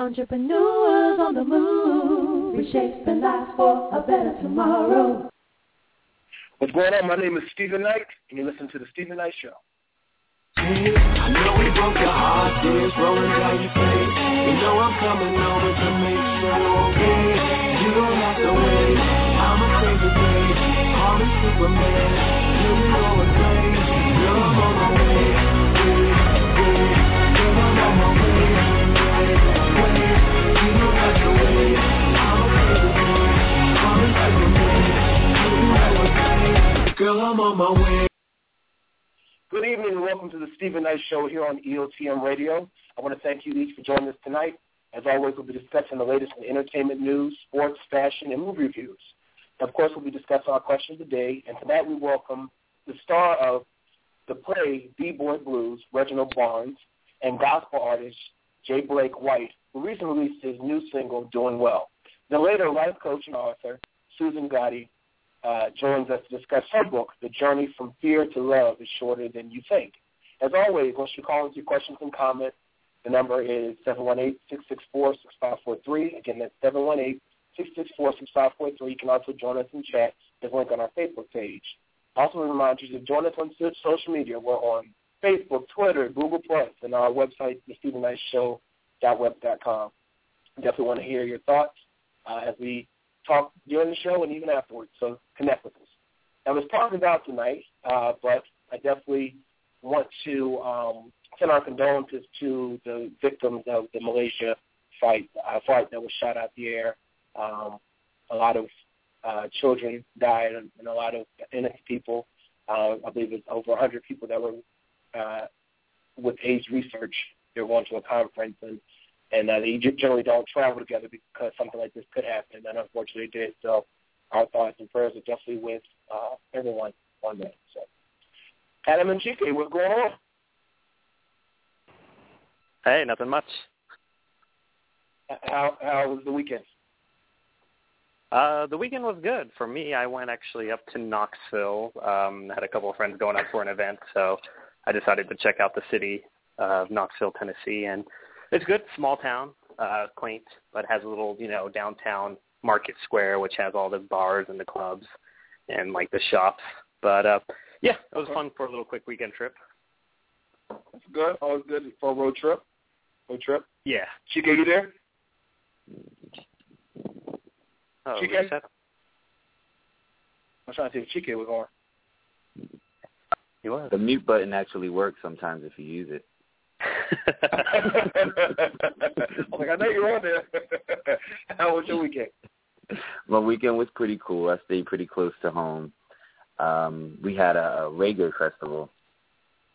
Entrepreneurs on the move, reshaping lives for a better tomorrow. What's going on? My name is Steven Knight, and you listen to the Steven Knight Show. I know we broke your heart, tears rolling down your face. You know I'm coming over to make sure you're okay. You don't have to wait. I'm a crazy babe, call me Superman. You know it's great. Girl, I'm on my way. Girl, I'm on my way. Good evening and welcome to the Steven Knight Show here on EOTM Radio. I want to thank you each for joining us tonight. As always, we'll be discussing the latest in entertainment news, sports, fashion, and movie reviews. Of course, we'll be discussing our question of the day. And tonight we welcome the star of the play B-Boy Blues, Reginald Barnes, and gospel artist J. Blake White, who recently released his new single, Doing Well. Then later, life coach and author Susan Goudy uh, joins us to discuss her book, The Journey from Fear to Love is Shorter Than You Think. As always, once you call with your questions and comments, the number is 718-664-6543. Again, that's 718-664-6543. You can also join us in chat. There's a link on our Facebook page. Also, a reminder to join us on social media. We're on Facebook, Twitter, Google+, and our website, thestevenknightshow.web.com. Definitely want to hear your thoughts uh, as we talk during the show and even afterwards. So connect with us. I was talking about tonight, uh, but I definitely want to um, send our condolences to the victims of the Malaysia fight, uh, fight that was shot out the air. Um, a lot of uh, children died and, and a lot of innocent people. Uh, I believe it's over 100 people that were uh, with AIDS research. They were going to a conference and and uh, they generally don't travel together because something like this could happen, and unfortunately it did. So our thoughts and prayers are definitely with uh, everyone on that. So, Adam and Chike, what's going on? Hey, nothing much. How how was the weekend? Uh, the weekend was good for me. I went actually up to Knoxville. Um, had a couple of friends going up for an event, so I decided to check out the city of Knoxville, Tennessee, and it's good, small town, uh, quaint, but has a little, you know, downtown market square which has all the bars and the clubs and like the shops. But uh yeah, it was Okay. fun for a little quick weekend trip. That's good. Always good for a road trip. Road trip. Yeah. Chike, you there? Oh, Chicken? what you said? I'm trying to see if Chike was on. He was. The mute button actually works sometimes if you use it. I'm like, I know you're on there. How was your weekend? My weekend was pretty cool. I stayed pretty close to home. Um, we had a, a reggae festival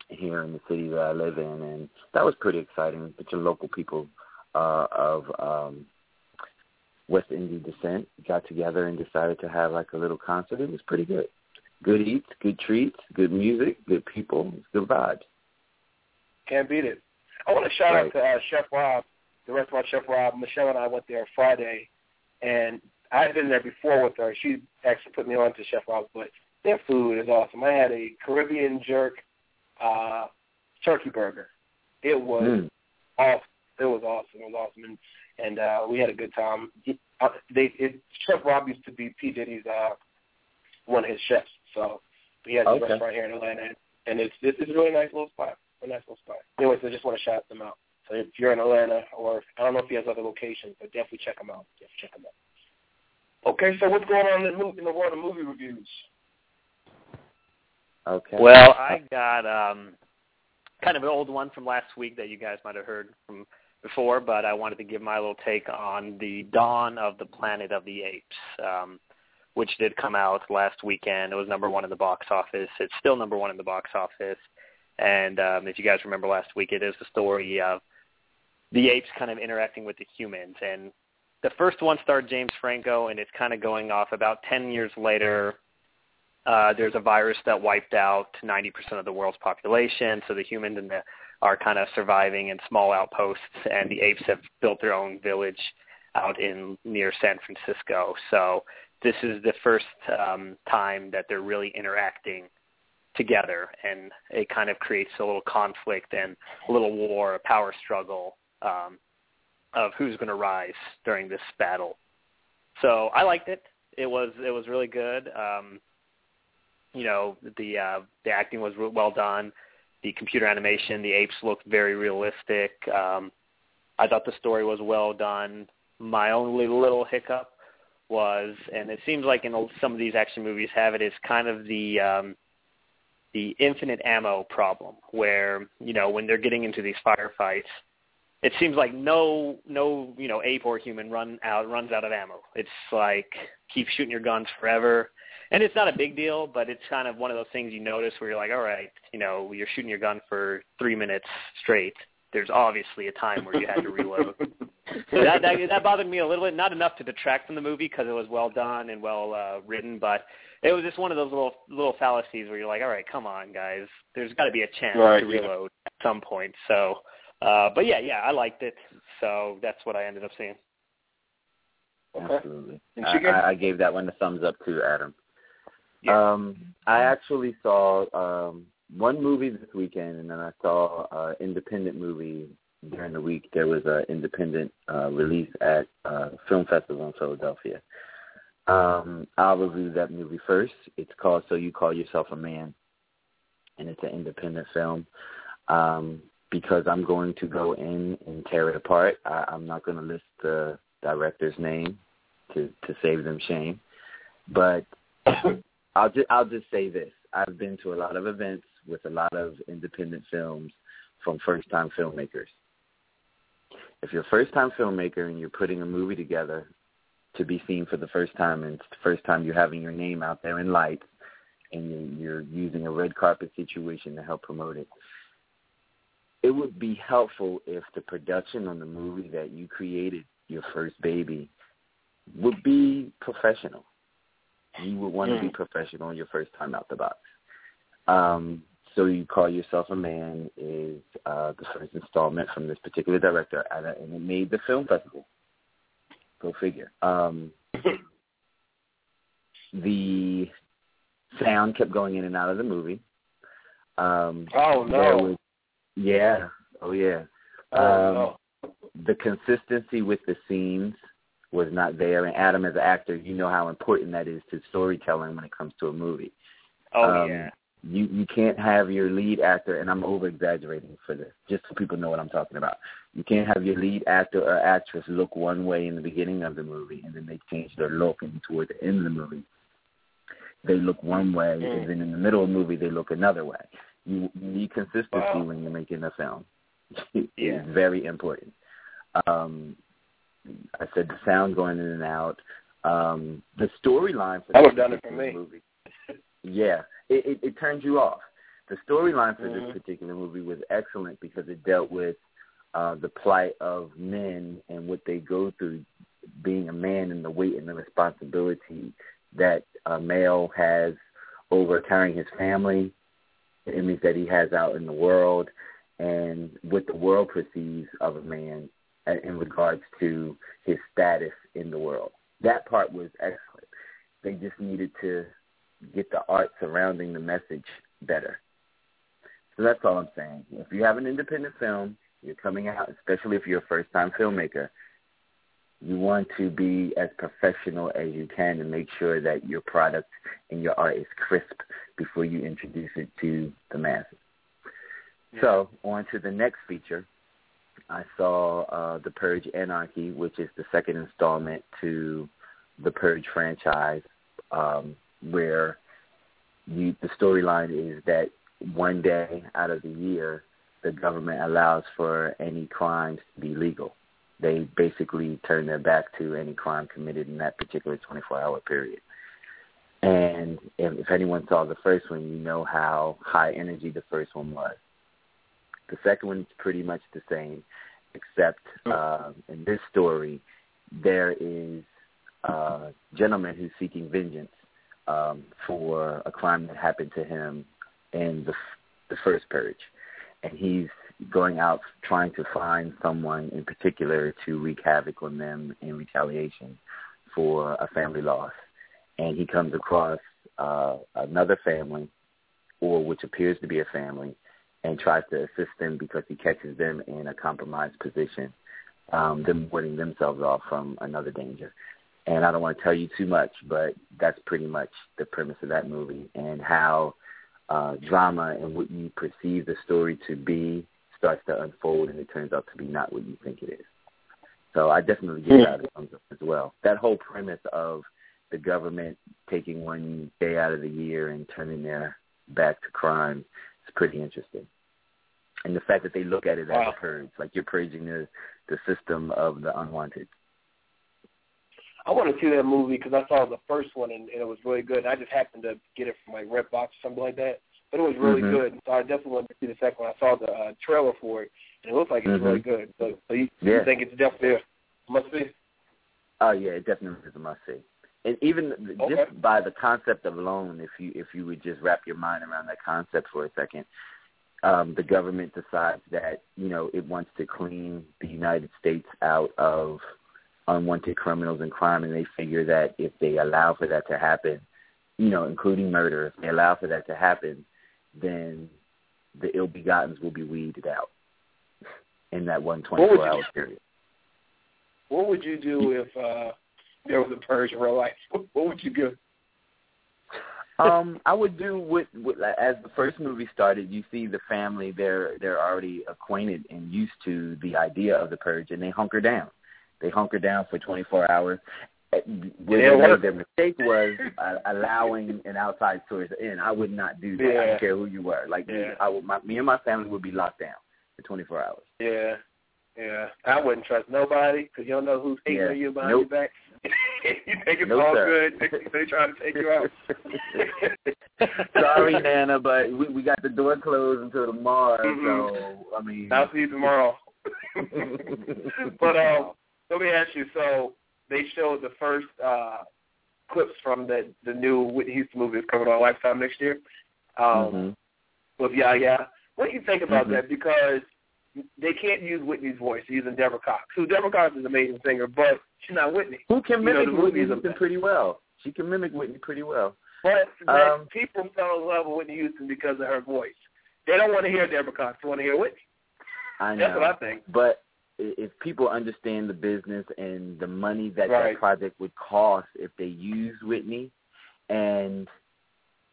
here in the city that I live in, and that was pretty exciting. Bunch of local people uh, of um, West Indian descent got together and decided to have like a little concert. It was pretty good. Good eats, good treats, good music, good people, good vibes. Can't beat it. I want to shout Right. out to uh, Chef Rob, the restaurant Chef Rob. Michelle and I went there Friday, and I had been there before with her. She actually put me on to Chef Rob, but their food is awesome. I had a Caribbean jerk uh, turkey burger. It was Mm. awesome. It was awesome. It was awesome, and and uh, we had a good time. He, uh, they it, Chef Rob used to be P Diddy's uh, one of his chefs, so he has a restaurant here in Atlanta, and it's it's it's a really nice little spot. A nice little spot. Anyways, I just want to shout them out. So if you're in Atlanta, or I don't know if he has other locations, but definitely check him out. Definitely check him out. Okay, so what's going on in the, mov- in the world of movie reviews? Okay. Well, I got um kind of an old one from last week that you guys might have heard from before, but I wanted to give my little take on the Dawn of the Planet of the Apes, um, which did come out last weekend. It was number one in the box office. It's still number one in the box office. And um, if you guys remember last week, it is the story of the apes kind of interacting with the humans. And the first one starred James Franco, and it's kind of going off about 10 years later. Uh, there's a virus that wiped out 90% of the world's population, so the humans and the, are kind of surviving in small outposts, and the apes have built their own village out in near San Francisco. So this is the first um, time that they're really interacting together, and it kind of creates a little conflict and a little war, a power struggle um, of who's going to rise during this battle. So I liked it. It was it was really good. Um, you know, the uh, the acting was well done. The computer animation, the apes looked very realistic. Um, I thought the story was well done. My only little hiccup was, and it seems like in some of these action movies have it, is kind of the um, the infinite ammo problem, where you know when they're getting into these firefights, it seems like no no you know ape or human run out runs out of ammo. It's like keep shooting your guns forever. And it's not a big deal, but it's kind of one of those things you notice where you're like, all right, you know, you're shooting your gun for three minutes straight. There's obviously a time where you had to reload. so that, that that bothered me a little bit. Not enough to detract from the movie because it was well done and well uh, written, but it was just one of those little little fallacies where you're like, all right, come on, guys. There's got to be a chance right, to reload yeah. at some point. So, uh, but yeah, yeah, I liked it. So that's what I ended up seeing. Okay. Absolutely. I, I gave that one a thumbs up too, Adam. Yeah. Um, I actually saw um, one movie this weekend, and then I saw an independent movie during the week. There was an independent uh, release at uh, Film Festival in Philadelphia. Um, I'll review that movie first. It's called So You Call Yourself a Man, and it's an independent film. Um, because I'm going to go in and tear it apart, I, I'm not going to list the director's name to to save them shame. But I'll just I'll just say this: I've been to a lot of events with a lot of independent films from first time filmmakers. If you're a first time filmmaker and you're putting a movie together to be seen for the first time and it's the first time you're having your name out there in lights and you're using a red carpet situation to help promote it, it would be helpful if the production on the movie that you created, your first baby, would be professional. You would want to be mm. professional your first time out the box. Um, so you call yourself a man is uh, the first installment from this particular director, and it made the film festival. Go figure. Um, the sound kept going in and out of the movie. Um, oh no! Was, yeah. Oh yeah. Oh, um, no. The consistency with the scenes was not there. And Adam, as an actor, you know how important that is to storytelling when it comes to a movie. Oh um, yeah. You you can't have your lead actor, and I'm over exaggerating for this, just so people know what I'm talking about. You can't have your lead actor or actress look one way in the beginning of the movie, and then they change their look, and toward the end of the movie, they look one way, mm. and then in the middle of the movie, they look another way. You, you need consistency wow. when you're making a film. it's yeah. very important. Um, I said the sound going in and out. Um, the storyline for that would done it for me. Movie, yeah, it, it, it turns you off. The storyline for mm-hmm. this particular movie was excellent because it dealt with uh, the plight of men and what they go through being a man and the weight and the responsibility that a male has over carrying his family, the image that he has out in the world, and what the world perceives of a man in regards to his status in the world. That part was excellent. They just needed to get the art surrounding the message better. So that's all I'm saying. If you have an independent film, you're coming out, especially if you're a first-time filmmaker, you want to be as professional as you can and make sure that your product and your art is crisp before you introduce it to the masses. Yeah. So on to the next feature, I saw uh, The Purge Anarchy, which is the second installment to the Purge franchise, um, where you, the storyline is that one day out of the year, the government allows for any crimes to be legal. They basically turn their back to any crime committed in that particular 24-hour period. And if, if anyone saw the first one, you know how high energy the first one was. The second one's pretty much the same, except uh, in this story, there is a gentleman who's seeking vengeance um, for a crime that happened to him in the the first purge, and he's going out trying to find someone in particular to wreak havoc on them in retaliation for a family loss, and he comes across uh, another family, or which appears to be a family, and tries to assist them because he catches them in a compromised position um, them warding themselves off from another danger. And I don't want to tell you too much, but that's pretty much the premise of that movie and how uh, drama and what you perceive the story to be starts to unfold and it turns out to be not what you think it is. So I definitely give that a thumbs up as well. That whole premise of the government taking one day out of the year and turning their back to crime is pretty interesting. And the fact that they look at it wow. as a purge, like you're purging the the system of the unwanted. I want to see that movie because I saw the first one and, and it was really good. I just happened to get it from like Redbox or something like that, but it was really mm-hmm. good. So I definitely wanted to see the second one. I saw the uh, trailer for it and it looks like it's mm-hmm. really good. So, so you, yeah. you think it's definitely a must see? Oh yeah, it definitely is a must see. And even okay. just by the concept of alone, if you if you would just wrap your mind around that concept for a second, um, the government decides that you know it wants to clean the United States out of unwanted criminals and crime, and they figure that if they allow for that to happen, you know, including murder, if they allow for that to happen, then the ill-begottens will be weeded out in that one 24-hour period. What would you do if uh, there was a purge in real life? What would you do? um, I would do what, what as the first movie started. You see the family; they're they're already acquainted and used to the idea of the purge, and they hunker down. They hunker down for 24 hours. Eh, where their mistake was uh, allowing an outside source in. I would not do that. Yeah. I don't care who you were. Like yeah. I would, my, me and my family would be locked down for 24 hours. Yeah, yeah. I wouldn't trust nobody because you don't know who's hating Yeah. you behind Nope. your back. you think it's No, all sir. good. They, trying to take you out. Sorry, Nana, but we, we got the door closed until tomorrow. Mhm. So I mean, I'll see you tomorrow. but um, let me ask you. So they showed the first uh, clips from the the new Whitney Houston movie that's coming on Lifetime next year. Um, Mhm. With Yaya, what do you think about Mhm. that? Because they can't use Whitney's voice; they're using Deborah Cox. Who Deborah Cox is an amazing singer, but she's not Whitney. who can You know, mimic the movie Whitney Houston pretty well? She can mimic Whitney pretty well. But Um, people fell in love with Whitney Houston because of her voice. They don't want to hear Deborah Cox; they want to hear Whitney. I know. That's what I think. But if people understand the business and the money that Right. that project would cost if they use Whitney, and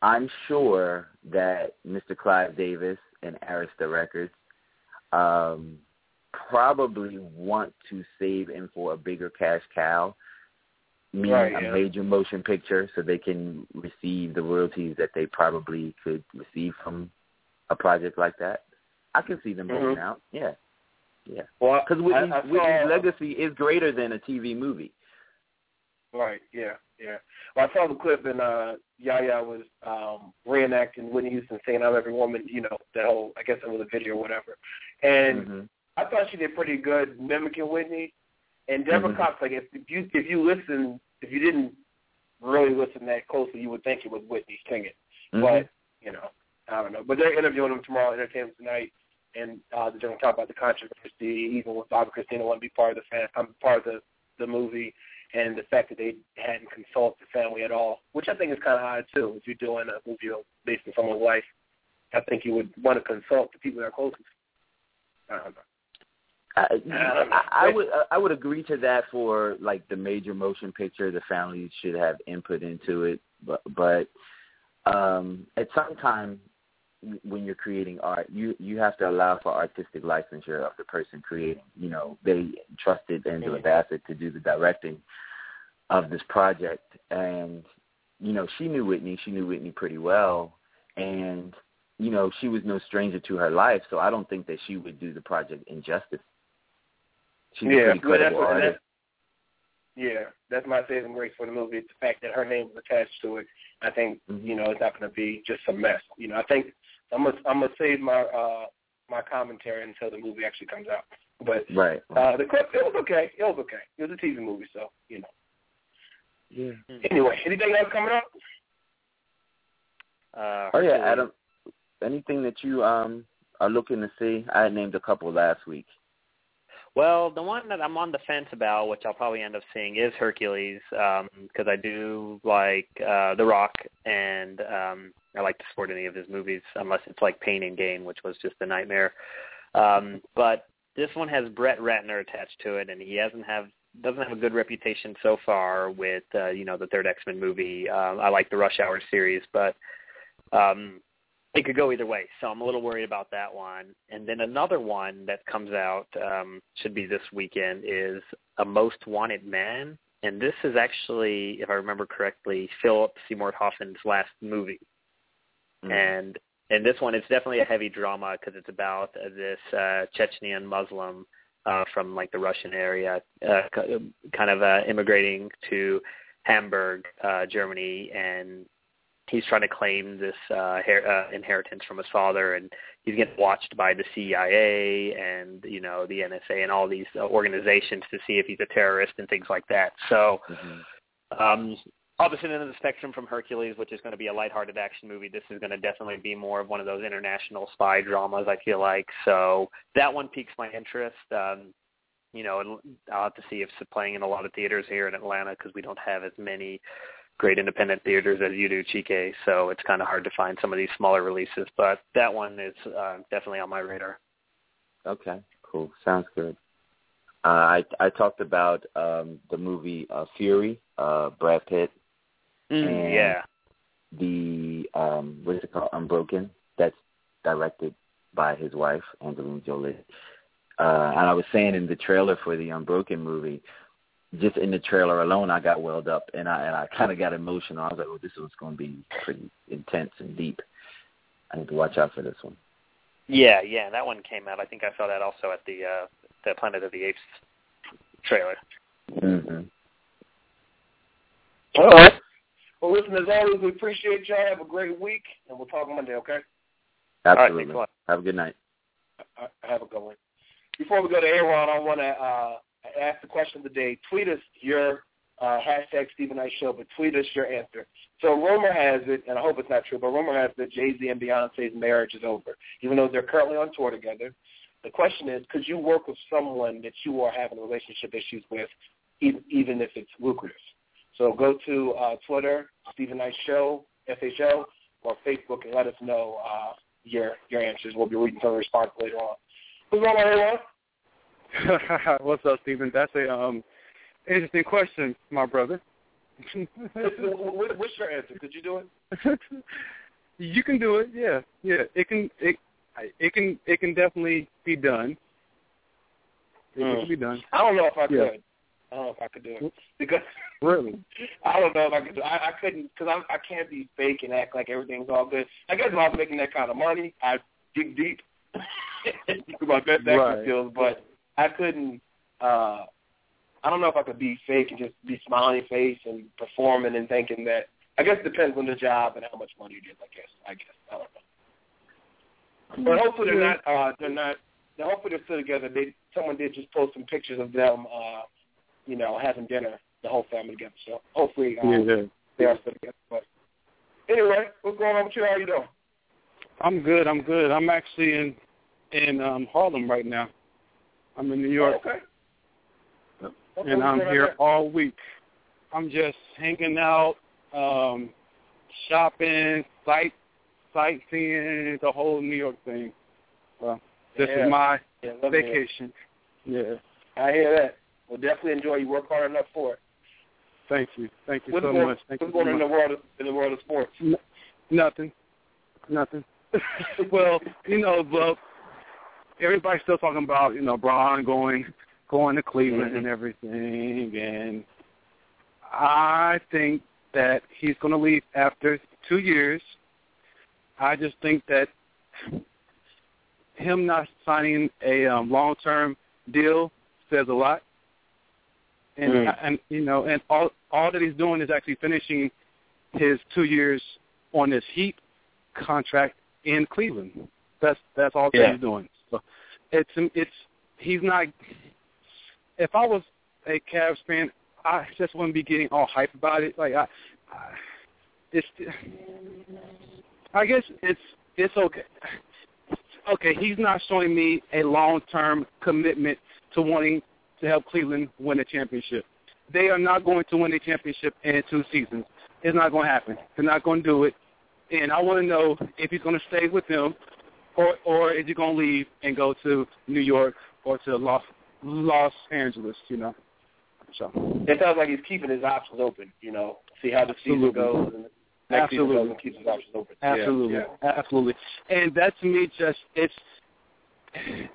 I'm sure that Mr. Clive Davis and Arista Records um, probably want to save in for a bigger cash cow, meaning Right, a major motion picture, so they can receive the royalties that they probably could receive from a project like that. I can see them Mhm. going out. Yeah, yeah. Well, Because I- Whitney's, I saw- Whitney's legacy is greater than a TV movie. Right. Yeah. Yeah. Well, I saw the clip and uh, Yaya was um, reenacting Whitney Houston saying "I'm every woman." You know, that whole I guess it was a video or whatever. And hmm I thought she did pretty good mimicking Whitney. And Deborah Mhm. Cox, like if, if you if you listen, if you didn't really listen that closely, you would think it was Whitney singing. Mm-hmm. But you know, I don't know. But they're interviewing him tomorrow, Entertainment Tonight, and uh, they're going to talk about the controversy, even with Bob and Christina wanting to be part of the fan, um, part of the the movie, and the fact that they hadn't consulted the family at all, which I think is kind of odd too. If you're doing a movie based on someone's life, I think you would want to consult the people that are closest. I don't know. I, don't know. I, I would I would agree to that for like the major motion picture. The family should have input into it, but but um, at some time when you're creating art, you you have to allow for artistic licensure of the person creating. You know, they trusted Angela. Bassett to do the directing of this project, and you know she knew Whitney. She knew Whitney pretty well, and you know she was no stranger to her life. So I don't think that she would do the project injustice. She's a yeah, pretty well, that's credible what, and artist. that's, yeah, that's my saving grace for the movie. It's the fact that her name was attached to it. I think Mhm. you know it's not going to be just a mess. You know, I think I'm gonna I'm gonna save my uh my commentary until the movie actually comes out. But Right. uh the clip it was okay. It was okay. It was a TV movie, so you know. yeah. Anyway, anything else coming up? Uh, Oh yeah, Adam. Anything that you um are looking to see? I had named a couple last week. Well, the one that I'm on the fence about, which I'll probably end up seeing, is Hercules, because I do like uh, The Rock, and um, I like to support any of his movies, unless it's like Pain and Gain, which was just a nightmare. Um, but this one has Brett Ratner attached to it, and he hasn't have doesn't have a good reputation so far with uh, you know the third X Men movie. Uh, I like the Rush Hour series, but um, it could go either way. So I'm a little worried about that one. And then another one that comes out um, should be this weekend is A Most Wanted Man, and this is actually, if I remember correctly, Philip Seymour Hoffman's last movie. Mm-hmm. And and this one, it's definitely a heavy drama because it's about uh, this uh, Chechnyan Muslim uh, from like the Russian area, uh, kind of uh, immigrating to Hamburg, uh, Germany, and he's trying to claim this uh, her- uh, inheritance from his father, and he's getting watched by the CIA and you know the NSA and all these uh, organizations to see if he's a terrorist and things like that. So, mm-hmm. um, opposite end of the spectrum from Hercules, which is going to be a lighthearted action movie, this is going to definitely be more of one of those international spy dramas. I feel like so that one piques my interest. Um, you know, I'll have to see if it's playing in a lot of theaters here in Atlanta because we don't have as many great independent theaters as you do, Chike. So it's kind of hard to find some of these smaller releases, but that one is uh, definitely on my radar. Okay, cool. Sounds good. Uh, I I talked about um, the movie uh, Fury, uh, Brad Pitt, mm, and yeah, the um, what is it called, Unbroken. That's directed by his wife Angelina Jolie. Uh, and I was saying in the trailer for the Unbroken movie, just in the trailer alone, I got welled up and I and I kind of got emotional. I was like, "Oh, this one's going to be pretty intense and deep." I need to watch out for this one. Yeah, yeah, that one came out. I think I saw that also at the uh the Planet of the Apes trailer. Mm-hmm. All right. Well, listen, as always, we appreciate y'all. Have a great week, and we'll talk Monday, okay? Absolutely. Right, Have a good night. I have a good one. Before we go to Aaron, I want to uh, ask the question of the day. Tweet us your uh, hashtag Steven Knight Show, but tweet us your answer. So rumor has it, and I hope it's not true, but rumor has it that Jay-Z and Beyonce's marriage is over, even though they're currently on tour together. The question is, could you work with someone that you are having relationship issues with, even if it's lucrative? So go to uh, Twitter, Steven Knight Show, SHO, or Facebook and let us know uh, your your answers. We'll be reading some response later on. What's going on, everyone? What's up, Steven? That's a um interesting question, my brother. What's your answer? Could you do it? you can do it. Yeah, yeah. It can. It it can. It can definitely be done. It mm. can be done. I don't know if I yeah. could. I don't know if I could do it because really, I don't know if I could. Do, I, I couldn't because I I can't be fake and act like everything's all good. I guess if I was making that kind of money, I'd dig deep with my best acting right. skills, but I couldn't. uh I don't know if I could be fake and just be smiling face and performing and thinking that. I guess it depends on the job and how much money it is. I guess. I guess. I don't know. But hopefully they're not. uh They're not. Hopefully they're still together. They someone did just post some pictures of them. uh You know, having dinner, the whole family together. So hopefully um, yeah. they are still together. But anyway, what's going on with you? How you doing? I'm good. I'm good. I'm actually in in um Harlem right now. I'm in New York. Oh, okay. okay. And I'm here there? all week. I'm just hanging out, um, shopping, sight sightseeing, the whole New York thing. Well, this yeah. is my yeah, vacation. Yeah. I hear that. Well, definitely enjoy. You work hard enough for it. Thank you. Thank you what's so going, much. Thank what's you going so in the world of, in the world of sports? N- nothing. Nothing. well, you know, well, everybody's still talking about you know Bron going going to Cleveland mm-hmm. and everything, and I think that he's going to leave after two years. I just think that him not signing a um, long-term deal says a lot, and mm. and you know, and all all that he's doing is actually finishing his two years on this Heat contract in Cleveland. That's that's all yeah. that he's doing. So it's it's he's not. If I was a Cavs fan, I just wouldn't be getting all hype about it. Like I, I it's. I guess it's it's okay. Okay, he's not showing me a long-term commitment to wanting to help Cleveland win a championship. They are not going to win a championship in two seasons. It's not going to happen. They're not going to do it. And I want to know if he's going to stay with them or or is he gonna leave and go to New York or to Los Los Angeles? You know. So It sounds like he's keeping his options open. You know, see how the season Absolutely. goes and next season Absolutely. goes and keeps his options open. Yeah, Absolutely, yeah. absolutely, and that to me just it's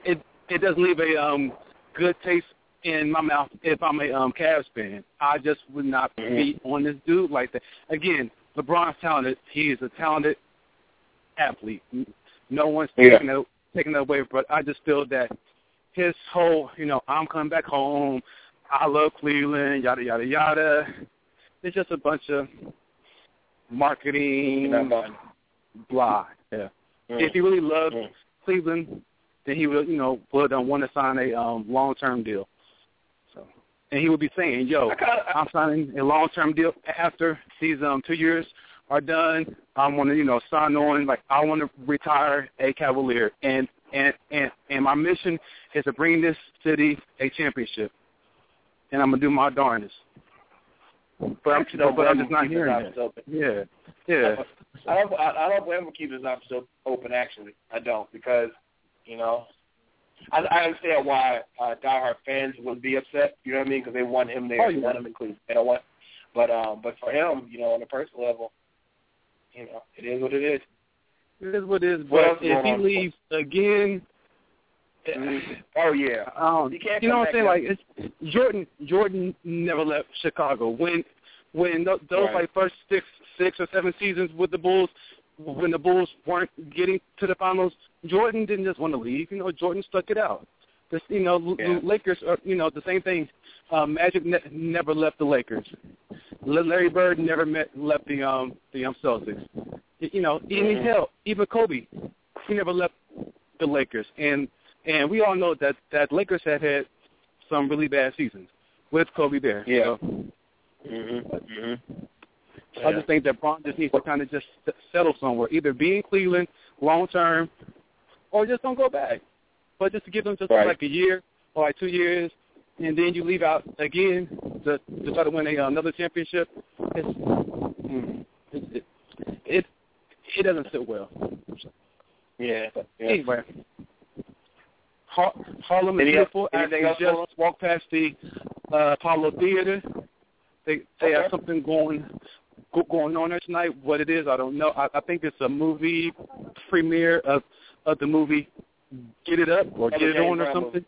it it doesn't leave a um good taste in my mouth if I'm a um Cavs fan. I just would not Mhm. be on this dude like that. Again, LeBron's talented. He is a talented athlete. No one's Yeah. taking that taking that away, but I just feel that his whole, you know, I'm coming back home. I love Cleveland, yada yada yada. It's just a bunch of marketing blah. Yeah. Mm. If he really loved Mm. Cleveland, then he would, you know, would um, want to sign a um, long-term deal. And he would be saying, "Yo, I kinda, I, I'm signing a long-term deal after these um two years are done. I want to, you know, sign on. Like I want to retire a Cavalier, and and and and my mission is to bring this city a championship, and I'm gonna do my darndest. But I'm, but I'm just not hearing that. Yeah, yeah. I don't. I, don't blame him keeping his options op- open. Actually, I don't because you know, I, I understand why uh, diehard fans would be upset. You know what I mean? Because they want him there. Oh, They want him in Cleveland. They don't want. But um, but for him, you know, on a personal level, you know, it is what it is. It is what it is. But is if he on? leaves again, Oh yeah. um, You can't you know what I'm saying? Like it's, Jordan, Jordan never left Chicago. When when th- those Right. like first six, six or seven seasons with the Bulls, when the Bulls weren't getting to the finals, Jordan didn't just want to leave. You know, Jordan stuck it out. This, you know, Yeah. Lakers are, you know, the same thing. Uh, Magic ne- never left the Lakers. L- Larry Bird never met left the um the um Celtics. You know, even Mhm. hell, even Kobe, he never left the Lakers. And and we all know that that Lakers had had some really bad seasons with Kobe there. Yeah. So Mhm. Mhm. I just think that Bron just needs to kind of just settle somewhere, either be in Cleveland long term, or just don't go back. But just to give them just Right. like a year or like two years, and then you leave out again to to try to win a, another championship. It's, mm, it, it it it doesn't sit well. yeah. yeah. Anyway, Har- Harlem is beautiful. anything I else going on? just walked past the uh, Apollo Theater. They they have something going go, going on there tonight. What it is, I don't know. I, I think it's a movie premiere of of the movie Get It Up or Get It James On or something.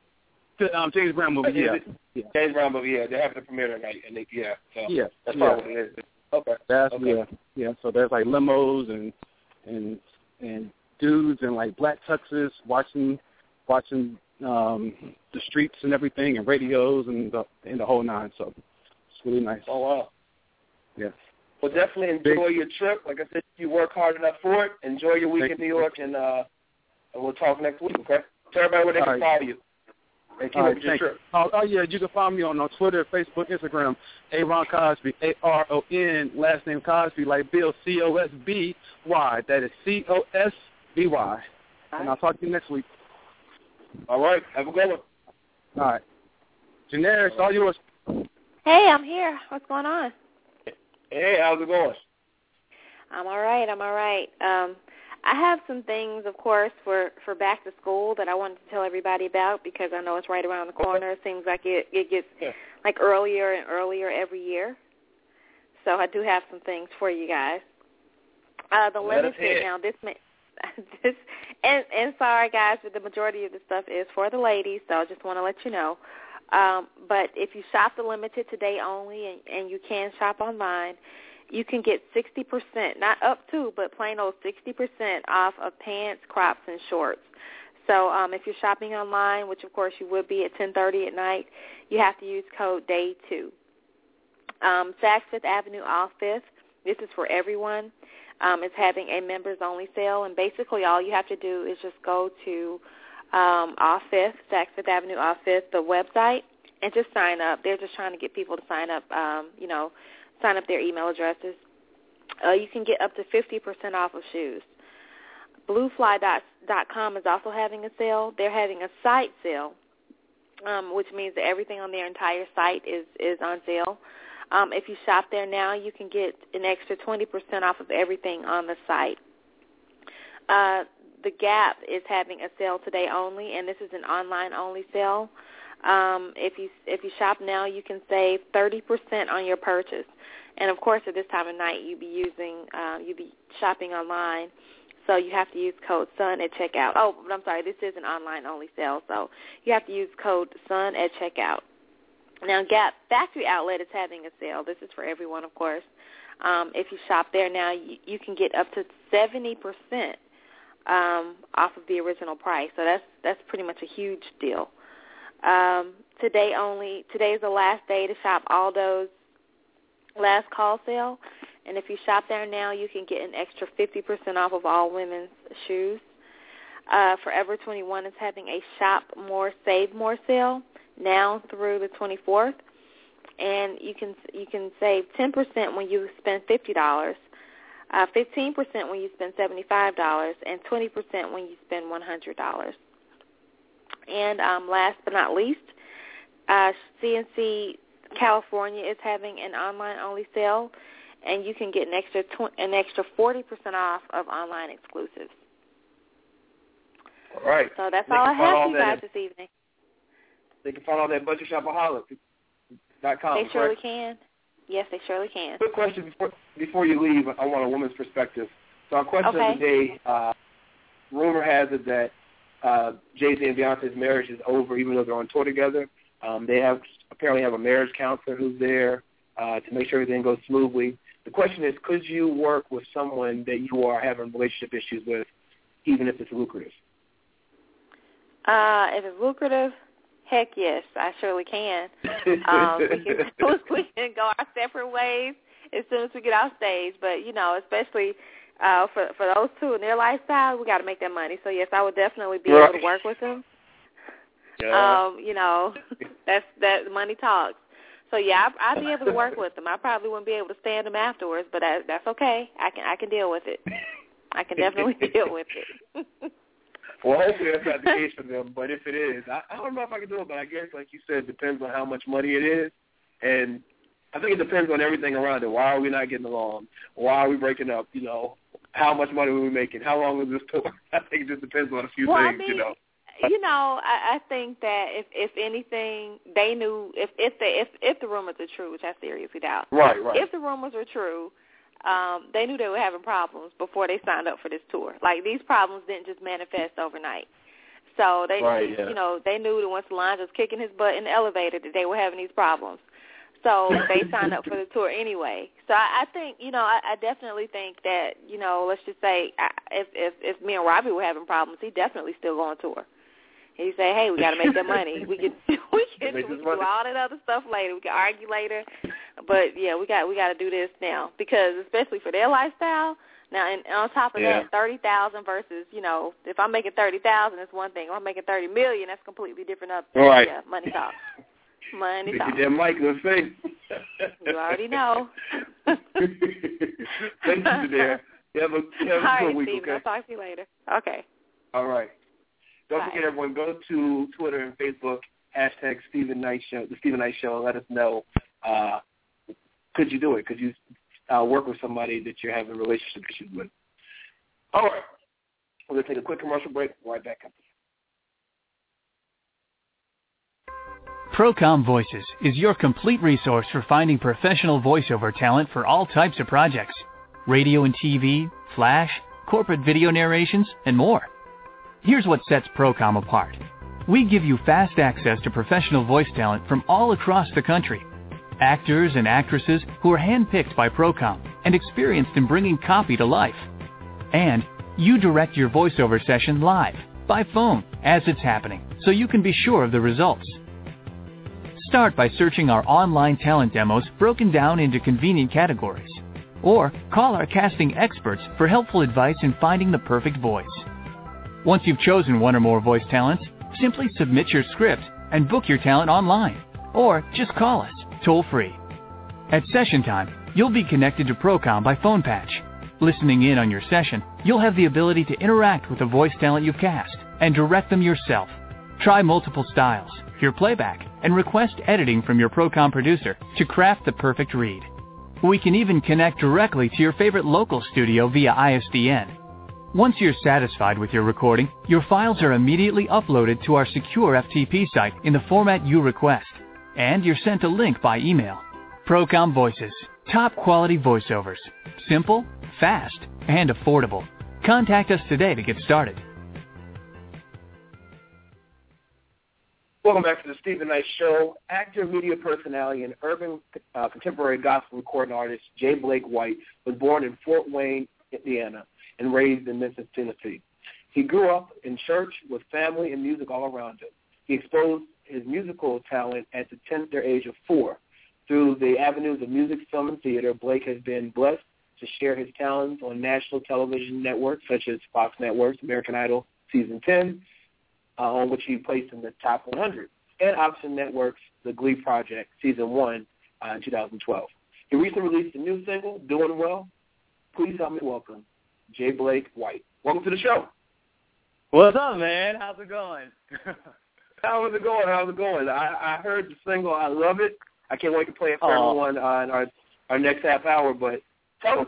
The, um, James Brown movie. Yeah, yeah, James Brown movie. Yeah, they're having a premiere tonight, and they, yeah. So yeah. that's yeah. probably what it is. Okay. That's Okay. yeah, yeah. So there's like limos and and and dudes in like black tuxes watching watching um the streets and everything and radios and the and the whole nine. So it's really nice. Oh wow. Yeah. Well, definitely enjoy your trip. Like I said, if you work hard enough for it. Enjoy your week Thank in New York, and uh, and we'll talk next week. Okay. Tell everybody where they All can right. follow you. And keep All up right, thank you. trip. Oh, oh yeah, you can find me on, on Twitter, Facebook, Instagram, Aaron Cosby, A R O N, last name Cosby, like Bill, C O S B Y. That is C O S B Y. And I'll talk to you next week. All right. Have a good one. All right. Janae, it's all yours. Hey, I'm here. What's going on? Hey, how's it going? I'm all right. I'm all right. Um, I have some things, of course, for for back to school that I wanted to tell everybody about because I know it's right around the corner. It seems like it it gets Yeah. like earlier and earlier every year. So I do have some things for you guys. Uh, the Let limited now this may this and and sorry guys, but the majority of the stuff is for the ladies, so I just want to let you know. Um, but if you shop the limited today only, and, and you can shop online, you can get 60%, not up to, but plain old 60% off of pants, crops, and shorts. So um, if you're shopping online, which of course you would be at 10:30 at night, you have to use code DAY2. Um, Saks Fifth Avenue off Fifth. This is for everyone. Um, is having a members only sale, and basically all you have to do is just go to um, off Fifth, Avenue off Fifth, the website, and just sign up. They're just trying to get people to sign up. Um, you know, sign up their email addresses. Uh, you can get up to 50% off of shoes. Bluefly.com is also having a sale. They're having a site sale, um, which means that everything on their entire site is, is on sale. Um, if you shop there now, you can get an extra 20% off of everything on the site. Uh, the Gap is having a sale today only, and this is an online only sale. Um, if you if you shop now, you can save 30% on your purchase. And of course, at this time of night, you'd be using uh, you'd be shopping online, so you have to use code SUN at checkout. Oh, but I'm sorry, this is an online only sale, so you have to use code SUN at checkout. Now, Gap Factory Outlet is having a sale. This is for everyone, of course. Um, if you shop there now, you, you can get up to 70% um, off of the original price. So that's that's pretty much a huge deal. Um, today only today is the last day to shop Aldo's last call sale, and if you shop there now, you can get an extra 50% off of all women's shoes. Uh, Forever 21 is having a shop more, save more sale now through the 24th, and you can you can save 10% when you spend $50, uh, 15% when you spend $75, and 20% when you spend $100. And um, last but not least, uh, C&C California is having an online-only sale, and you can get an extra tw- an extra 40% off of online exclusives. All right. So that's They all I have for you guys this evening. They can find all that at budgetshopaholic.com. They surely correct? can. Yes, they surely can. Quick question before before you leave. I want a woman's perspective. So our question Okay. of the day: uh, rumor has it that uh, Jay Z and Beyonce's marriage is over, even though they're on tour together. Um, they have apparently have a marriage counselor who's there uh, to make sure everything goes smoothly. The question is, could you work with someone that you are having relationship issues with, even if it's lucrative? Uh, if it's lucrative, heck yes, I surely can. Um, we can we can go our separate ways as soon as we get off stage. But you know, especially uh, for for those two and their lifestyle, we got to make that money. So yes, I would definitely be able to work with them. Yeah. Um, you know, that's that money talks. So yeah, I, I'd be able to work with them. I probably wouldn't be able to stand them afterwards, but that, that's okay. I can I can deal with it. I can definitely deal with it. Well, hopefully that's not the case for them. But if it is, I, I don't know if I can do it. But I guess, like you said, it depends on how much money it is, and I think it depends on everything around it. Why are we not getting along? Why are we breaking up? You know, how much money are we making? How long is this tour? I think it just depends on a few Well, I things. mean, you know. you know, I, I think that if if anything, they knew if if they if if the rumors are true, which I seriously doubt. Right, right. If the rumors are true, um, they knew they were having problems before they signed up for this tour. Like these problems didn't just manifest overnight. So they, Right, yeah. you know, they knew that once Solange was kicking his butt in the elevator that they were having these problems. So they signed up for the tour anyway. So I, I think, you know, I, I definitely think that, you know, let's just say I, if if if me and Robbie were having problems, he definitely still go on tour. He say, "Hey, we got to make that money. We can we can, we can do money. all that other stuff later. We can argue later, but yeah, we got we got to do this now because especially for their lifestyle. Now, and on top of Yeah. that, thirty thousand versus you know, if I'm making thirty thousand, it's one thing. If I'm making thirty million, that's completely different. Up, Right. Yeah, money talks. Money Get talks. your damn mic in the face. You already know. Thank you, there. Have a, have All a right, good week, Steven. okay? I'll talk to you later. Okay. All right. Don't Bye. forget, everyone, go to Twitter and Facebook, hashtag Steven Knight Show, the Steven Knight Show, and let us know, uh, could you do it? Could you uh, work with somebody that you're having relationship issues with? All right. We're going to take a quick commercial break. Right back up. Procom Voices is your complete resource for finding professional voiceover talent for all types of projects radio and TV, flash, corporate video narrations, and more. Here's what sets Procom apart. We give you fast access to professional voice talent from all across the country. Actors and actresses who are handpicked by Procom and experienced in bringing copy to life. And you direct your voiceover session live, by phone, as it's happening, so you can be sure of the results. Start by searching our online talent demos broken down into convenient categories. Or call our casting experts for helpful advice in finding the perfect voice. Once you've chosen one or more voice talents, simply submit your script and book your talent online. Or just call us, toll free. At session time, you'll be connected to Procom by phone patch. Listening in on your session, you'll have the ability to interact with the voice talent you've cast and direct them yourself. Try multiple styles, hear playback, and request editing from your Procom producer to craft the perfect read. We can even connect directly to your favorite local studio via ISDN. Once you're satisfied with your recording, your files are immediately uploaded to our secure FTP site in the format you request, and you're sent a link by email. Procom Voices. Top quality voiceovers. Simple, fast, and affordable. Contact us today to get started. Welcome back to the Steven Knight Show. Actor, media personality, and urban uh, contemporary gospel recording artist J-Blake White was born in Fort Wayne, Indiana, and raised in Memphis, Tennessee. He grew up in church with family and music all around him. He exposed his musical talent at the tender age of four. Through the avenues of music, film, and theater, Blake has been blessed to share his talents on national television networks such as Fox Networks, American Idol Season 10, uh, on which he placed in the top 100, and Oxygen Network's The Glee Project Season 1 uh, in 2012. He recently released a new single, Doing Well. Please help me welcome J-Blake White. Welcome to the show. What's up, man? How's it going? How's it going? How's it going? I, I heard the single. I love it. I can't wait to play it for Aw. everyone on our our next half hour. But tell us,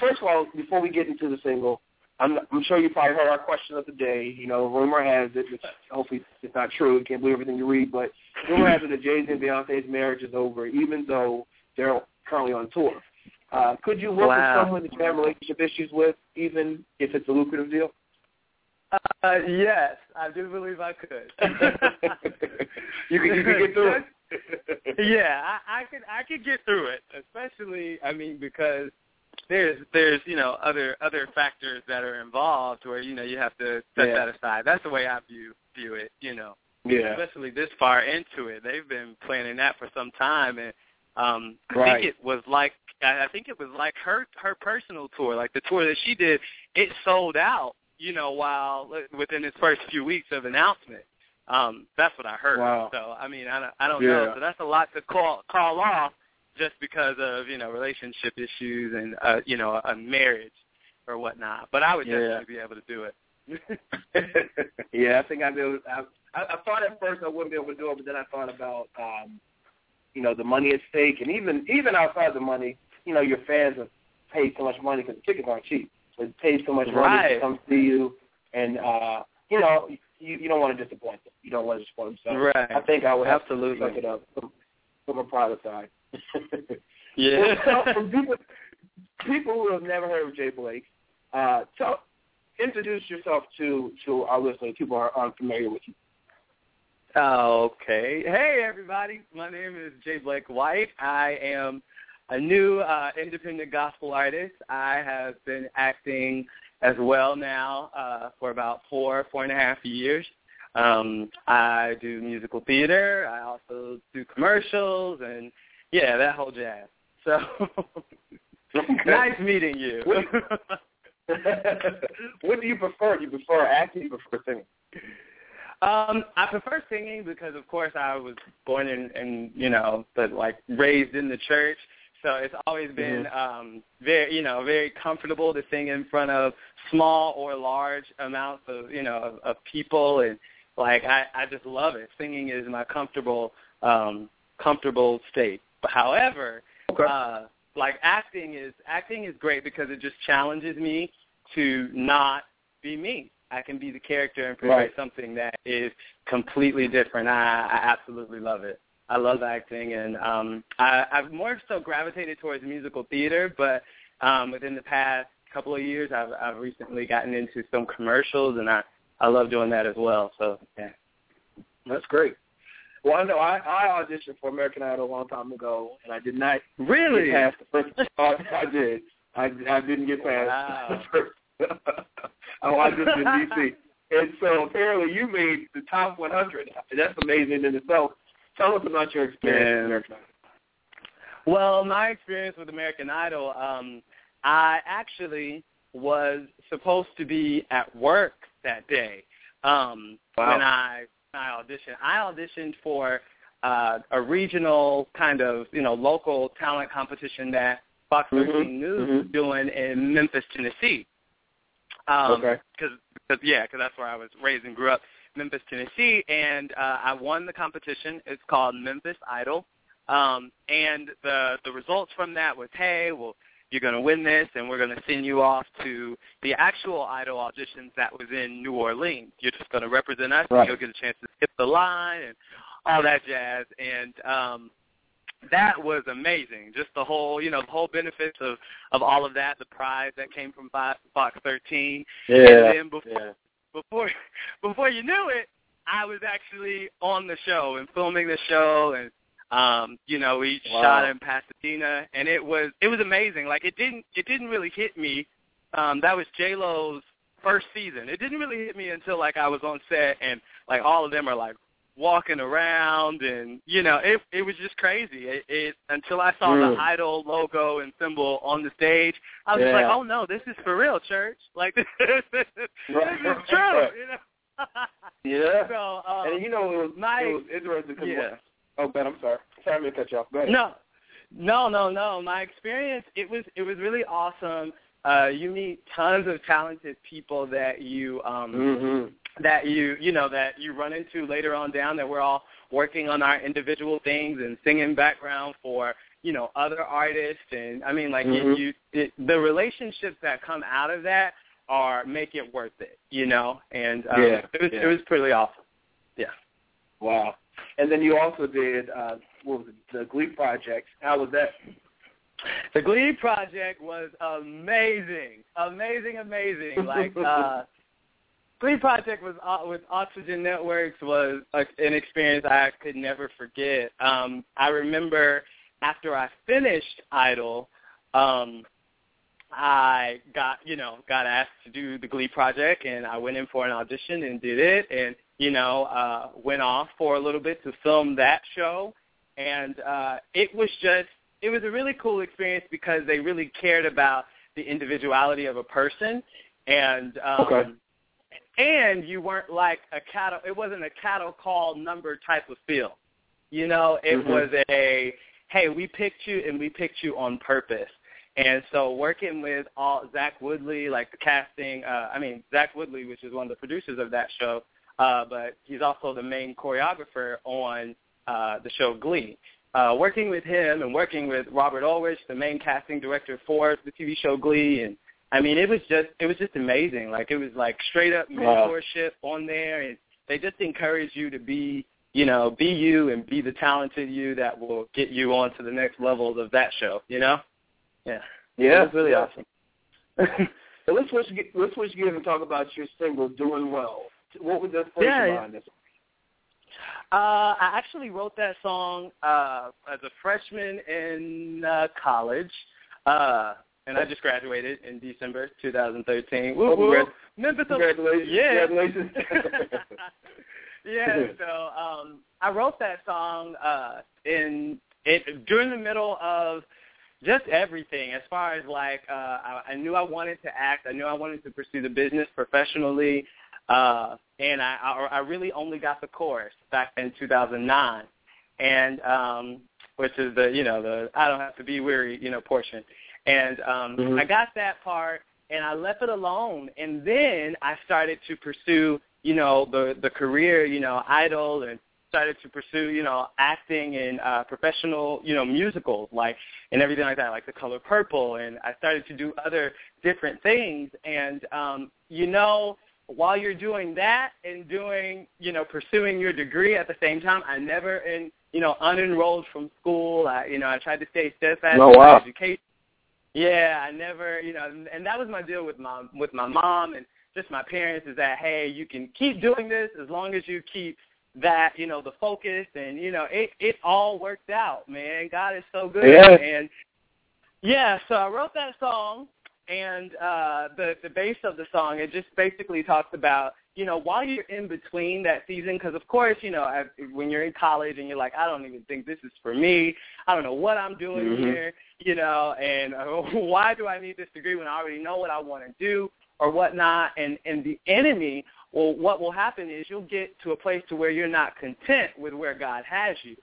first of all, before we get into the single, I'm, I'm sure you probably heard our question of the day. You know, rumor has it, which hopefully it's not true. You can't believe everything you read, but rumor has it that Jay Z and Beyonce's marriage is over, even though they're currently on tour. Uh, could you work Wow. with someone that you have relationship issues with, even if it's a lucrative deal? Uh, yes, I do believe I could. you could you can get through it. yeah, I, I could I could get through it, especially I mean because there's there's you know other other factors that are involved where you know you have to set Yeah. that aside. That's the way I view view it. You know, Yeah. especially this far into it, they've been planning that for some time, and um, I Right. think it was like I think it was like her her personal tour, like the tour that she did. It sold out, you know, while within its first few weeks of announcement. Um, that's what I heard. Wow. So I mean, I don't, I don't Yeah. know. So that's a lot to call call off just because of you know relationship issues and uh, you know a marriage or whatnot. But I would Yeah. definitely be able to do it. yeah, I think I'd be able. I, I, I thought at first I wouldn't be able to do it, but then I thought about, um, you know, the money at stake, and even even outside the money, you know, your fans have paid so much money because the tickets aren't cheap. So they paid so much money Right. to come see you, and uh, you know, you you don't want to disappoint them. You don't want to disappoint them. So Right. I think I would have Absolutely. to suck it up from, from a private side. Yeah. Well, so from people, people who have never heard of J-Blake, uh, tell, introduce yourself to to our listeners. People are unfamiliar with you. Okay. Hey, everybody. My name is J-Blake White. I am a new uh, independent gospel artist. I have been acting as well now uh, for about four, four and a half years. Um, I do musical theater. I also do commercials and, yeah, that whole jazz. So, nice meeting you. what do you prefer? Do you prefer acting? You prefer singing? Um, I prefer singing because, of course, I was born in, in you know, but like raised in the church, so it's always been um, very, you know, very comfortable to sing in front of small or large amounts of, you know, of, of people, and like I, I just love it. Singing is my comfortable, um, comfortable state. But however, Okay. uh, like acting is acting is great because it just challenges me to not be me. I can be the character and portray Right. something that is completely different. I, I absolutely love it. I love acting, and um, I, I've more so gravitated towards musical theater. But um, within the past couple of years, I've, I've recently gotten into some commercials, and I I love doing that as well. So yeah. That's great. Well, I know I, I auditioned for American Idol a long time ago, and I did not Really? get past the first. I, I did. I, I didn't get past Wow. the first. I auditioned in DC, and so apparently you made the top 100. That's amazing in itself. Tell us about your experience Yeah. with American Idol. Well, my experience with American Idol, um, I actually was supposed to be at work that day um, Wow. when I when I auditioned. I auditioned for uh, a regional kind of you know local talent competition that Fox 13 Mhm, News mhm. was doing in Memphis, Tennessee. Um, Okay. Cause, cause, yeah, because that's where I was raised and grew up, Memphis, Tennessee, and uh, I won the competition. It's called Memphis Idol. Um, and the the results from that was, hey, well, you're going to win this, and we're going to send you off to the actual Idol auditions that was in New Orleans. You're just going to represent us, Right. and you'll get a chance to skip the line and all that jazz. And um, that was amazing. Just the whole, you know, the whole benefits of of all of that, the prize that came from Fox Fox 13. And then before yeah. Before before you knew it, I was actually on the show and filming the show and um, you know, we Wow. shot in Pasadena and it was it was amazing. Like it didn't it didn't really hit me. Um, that was J Lo's first season. It didn't really hit me until like I was on set and like all of them are like walking around and you know, it it was just crazy. It, it until I saw Mm. the Idol logo and symbol on the stage, I was Yeah. like, Oh no, this is for real, church. Like this, this, this is true, you know. Yeah. So um, and you know, it was, my- it was interesting because yeah. Oh, Ben, I'm sorry. Sorry to cut you off. Go ahead. No, no, no, no. My experience it was it was really awesome. Uh, you meet tons of talented people that you um, Mm-hmm. That you you know that you run into later on down that we're all working on our individual things and singing background for you know other artists and I mean like Mhm. it, you it, the relationships that come out of that are make it worth it you know and um, Yeah, it was yeah. it was pretty awesome yeah Wow. And then you also did uh, what was it, the Glee Project. How was that? The Glee project was amazing, amazing, amazing. Like uh, Glee project was uh, with Oxygen Networks was a, an experience I could never forget. Um, I remember after I finished Idol, um, I got you know got asked to do the Glee project, and I went in for an audition and did it, and you know uh, went off for a little bit to film that show, and uh, it was just it was a really cool experience because they really cared about the individuality of a person, and um, Okay. And you weren't like a cattle. It wasn't a cattle call number type of feel. You know, it Mhm. was a hey, we picked you and we picked you on purpose. And so working with all Zach Woodlee, like the casting, uh, I mean Zach Woodlee, which is one of the producers of that show, uh, but he's also the main choreographer on uh, the show Glee. Uh, working with him and working with Robert Ulrich, the main casting director for the TV show Glee, and I mean it was just it was just amazing. Like it was like straight up Wow. mentorship on there, and they just encourage you to be you know be you and be the talented you that will get you on to the next levels of that show. You know. Yeah. Yeah, It was really yeah. awesome. So let's switch. Let's switch gears and talk about your single "Doing Well." What was the inspiration Yeah, yeah. behind this? Uh, I actually wrote that song uh, as a freshman in uh, college, uh, and I just graduated in December 2013. Woo, woo. Memphis, Congratulations! Yeah. Congratulations! yeah. So um, I wrote that song uh, in it during the middle of just everything as far as like uh I, I knew I wanted to act, I knew I wanted to pursue the business professionally, uh and I I, I really only got the chorus back in 2009, and um which is the you know the I don't have to be weary you know portion, and um Mhm. I got that part and I left it alone, and then I started to pursue you know the the career you know idol and started to pursue, you know, acting in uh, professional, you know, musicals, like and everything like that, like The Color Purple, and I started to do other different things. And um, you know, while you're doing that and doing, you know, pursuing your degree at the same time, I never, in you know, unenrolled from school. I, you know, I tried to stay steadfast Oh, in wow. my education. Yeah, I never, you know, and that was my deal with my with my mom and just my parents is that hey, you can keep doing this as long as you keep that you know the focus and you know it it all worked out man god is so good Yeah. and yeah so i wrote that song and uh the the base of the song it just basically talks about you know while you're in between that season because of course you know I, when you're in college and you're like i don't even think this is for me i don't know what i'm doing Mhm. here you know and uh, why do i need this degree when i already know what i want to do or whatnot and and the enemy well what will happen is you'll get to a place to where you're not content with where god has you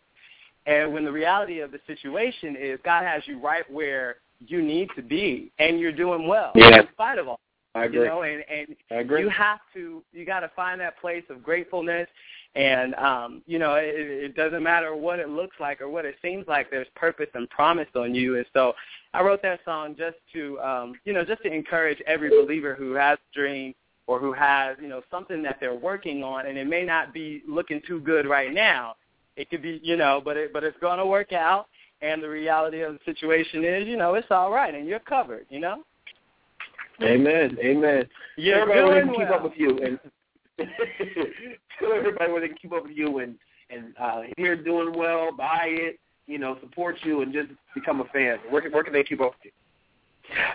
and when the reality of the situation is god has you right where you need to be and you're doing well Yeah. in spite of all I you agree. know and and I agree. you have to you got to find that place of gratefulness And um, you know, it, it doesn't matter what it looks like or what it seems like. There's purpose and promise on you. And so, I wrote that song just to, um, you know, just to encourage every believer who has a dream or who has, you know, something that they're working on, and it may not be looking too good right now. It could be, you know, but it, but it's going to work out. And the reality of the situation is, you know, it's all right, and you're covered. You know. Amen. Amen. You're everybody where they can keep up with you and tell everybody where they can keep up with you and and uh, hear doing well, buy it, you know, support you, and just become a fan. Where can, where can they keep up with you?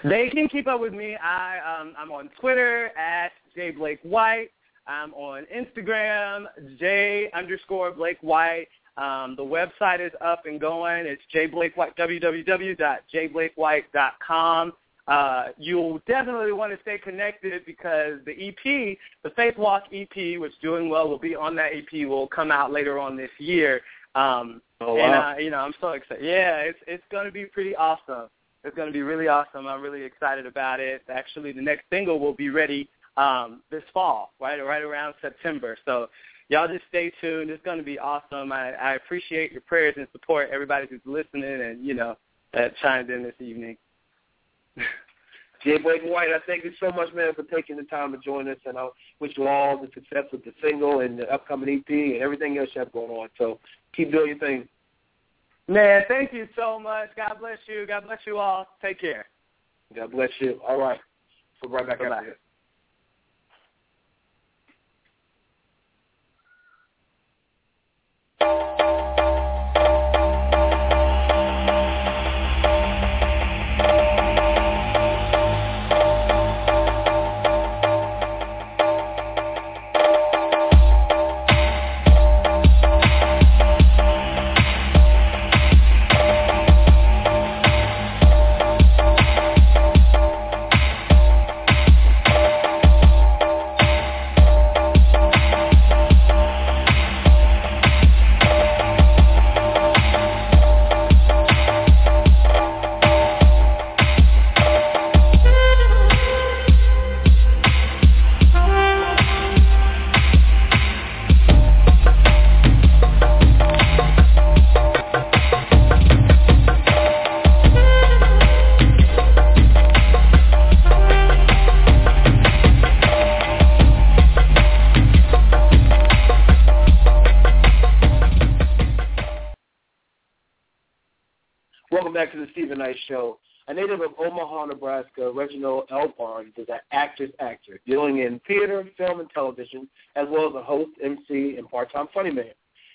They can keep up with me. I um, I'm on Twitter at J Blake White. I'm on Instagram J underscore Blake White. Um, the website is up and going. It's jblakewhite www.jblakewhite.com. Uh, you'll definitely want to stay connected because the EP, the Faith Walk EP, which doing well will be on that EP, will come out later on this year. Um, Oh, and wow. uh, you know, I'm so excited. Yeah, it's it's going to be pretty awesome. It's going to be really awesome. I'm really excited about it. Actually, the next single will be ready um, this fall, right right around September. So y'all just stay tuned. It's going to be awesome. I, I appreciate your prayers and support. Everybody who's listening and you know that chimed in this evening. J-Blake White, I thank you so much, man, for taking the time to join us, and I wish you all the success with the single and the upcoming EP and everything else you have going on. So keep doing your thing. Man, thank you so much. God bless you. God bless you all. Take care. God bless you. All right. So right back Bye-bye. after this. Welcome to the Steven Knight Show. A native of Omaha, Nebraska, Reginald L. Barnes is an actress actor dealing in theater, film, and television, as well as a host, MC, and part-time funny man.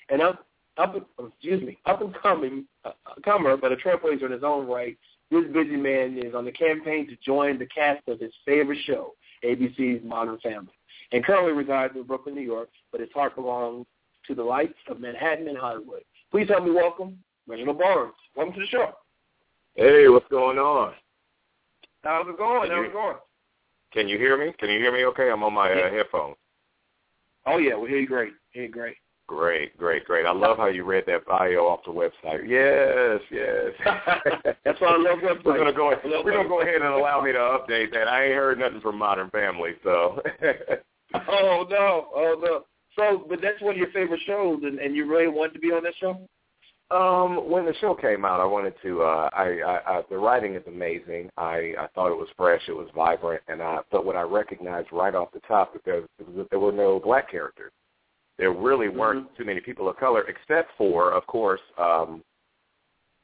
An up, up excuse me, up and coming uh, comer, but a trailblazer in his own right. This busy man is on the campaign to join the cast of his favorite show, ABC's Modern Family, and currently resides in Brooklyn, New York, but his heart belongs to the lights of Manhattan and Hollywood. Please help me welcome Reginald Barnes. Welcome to the show. Hey, what's going on? How's it going? How's it going? Can you hear me? Can you hear me okay? I'm on my uh, headphones. Oh yeah, we hear you great. Hear you great. Great, great, great. I love how you read that bio off the website. Yes, yes. That's why I love websites. We're gonna go. We're gonna go ahead and allow me to update that. I ain't heard nothing from Modern Family, so. Oh no, oh no. So, but that's one of your favorite shows, and, and you really wanted to be on that show. Um, when the show came out, I wanted to. Uh, I, I, I the writing is amazing. I, I thought it was fresh, it was vibrant, and I. But what I recognized right off the top that there, there were no black characters. There really weren't too many people of color, except for, of course, um,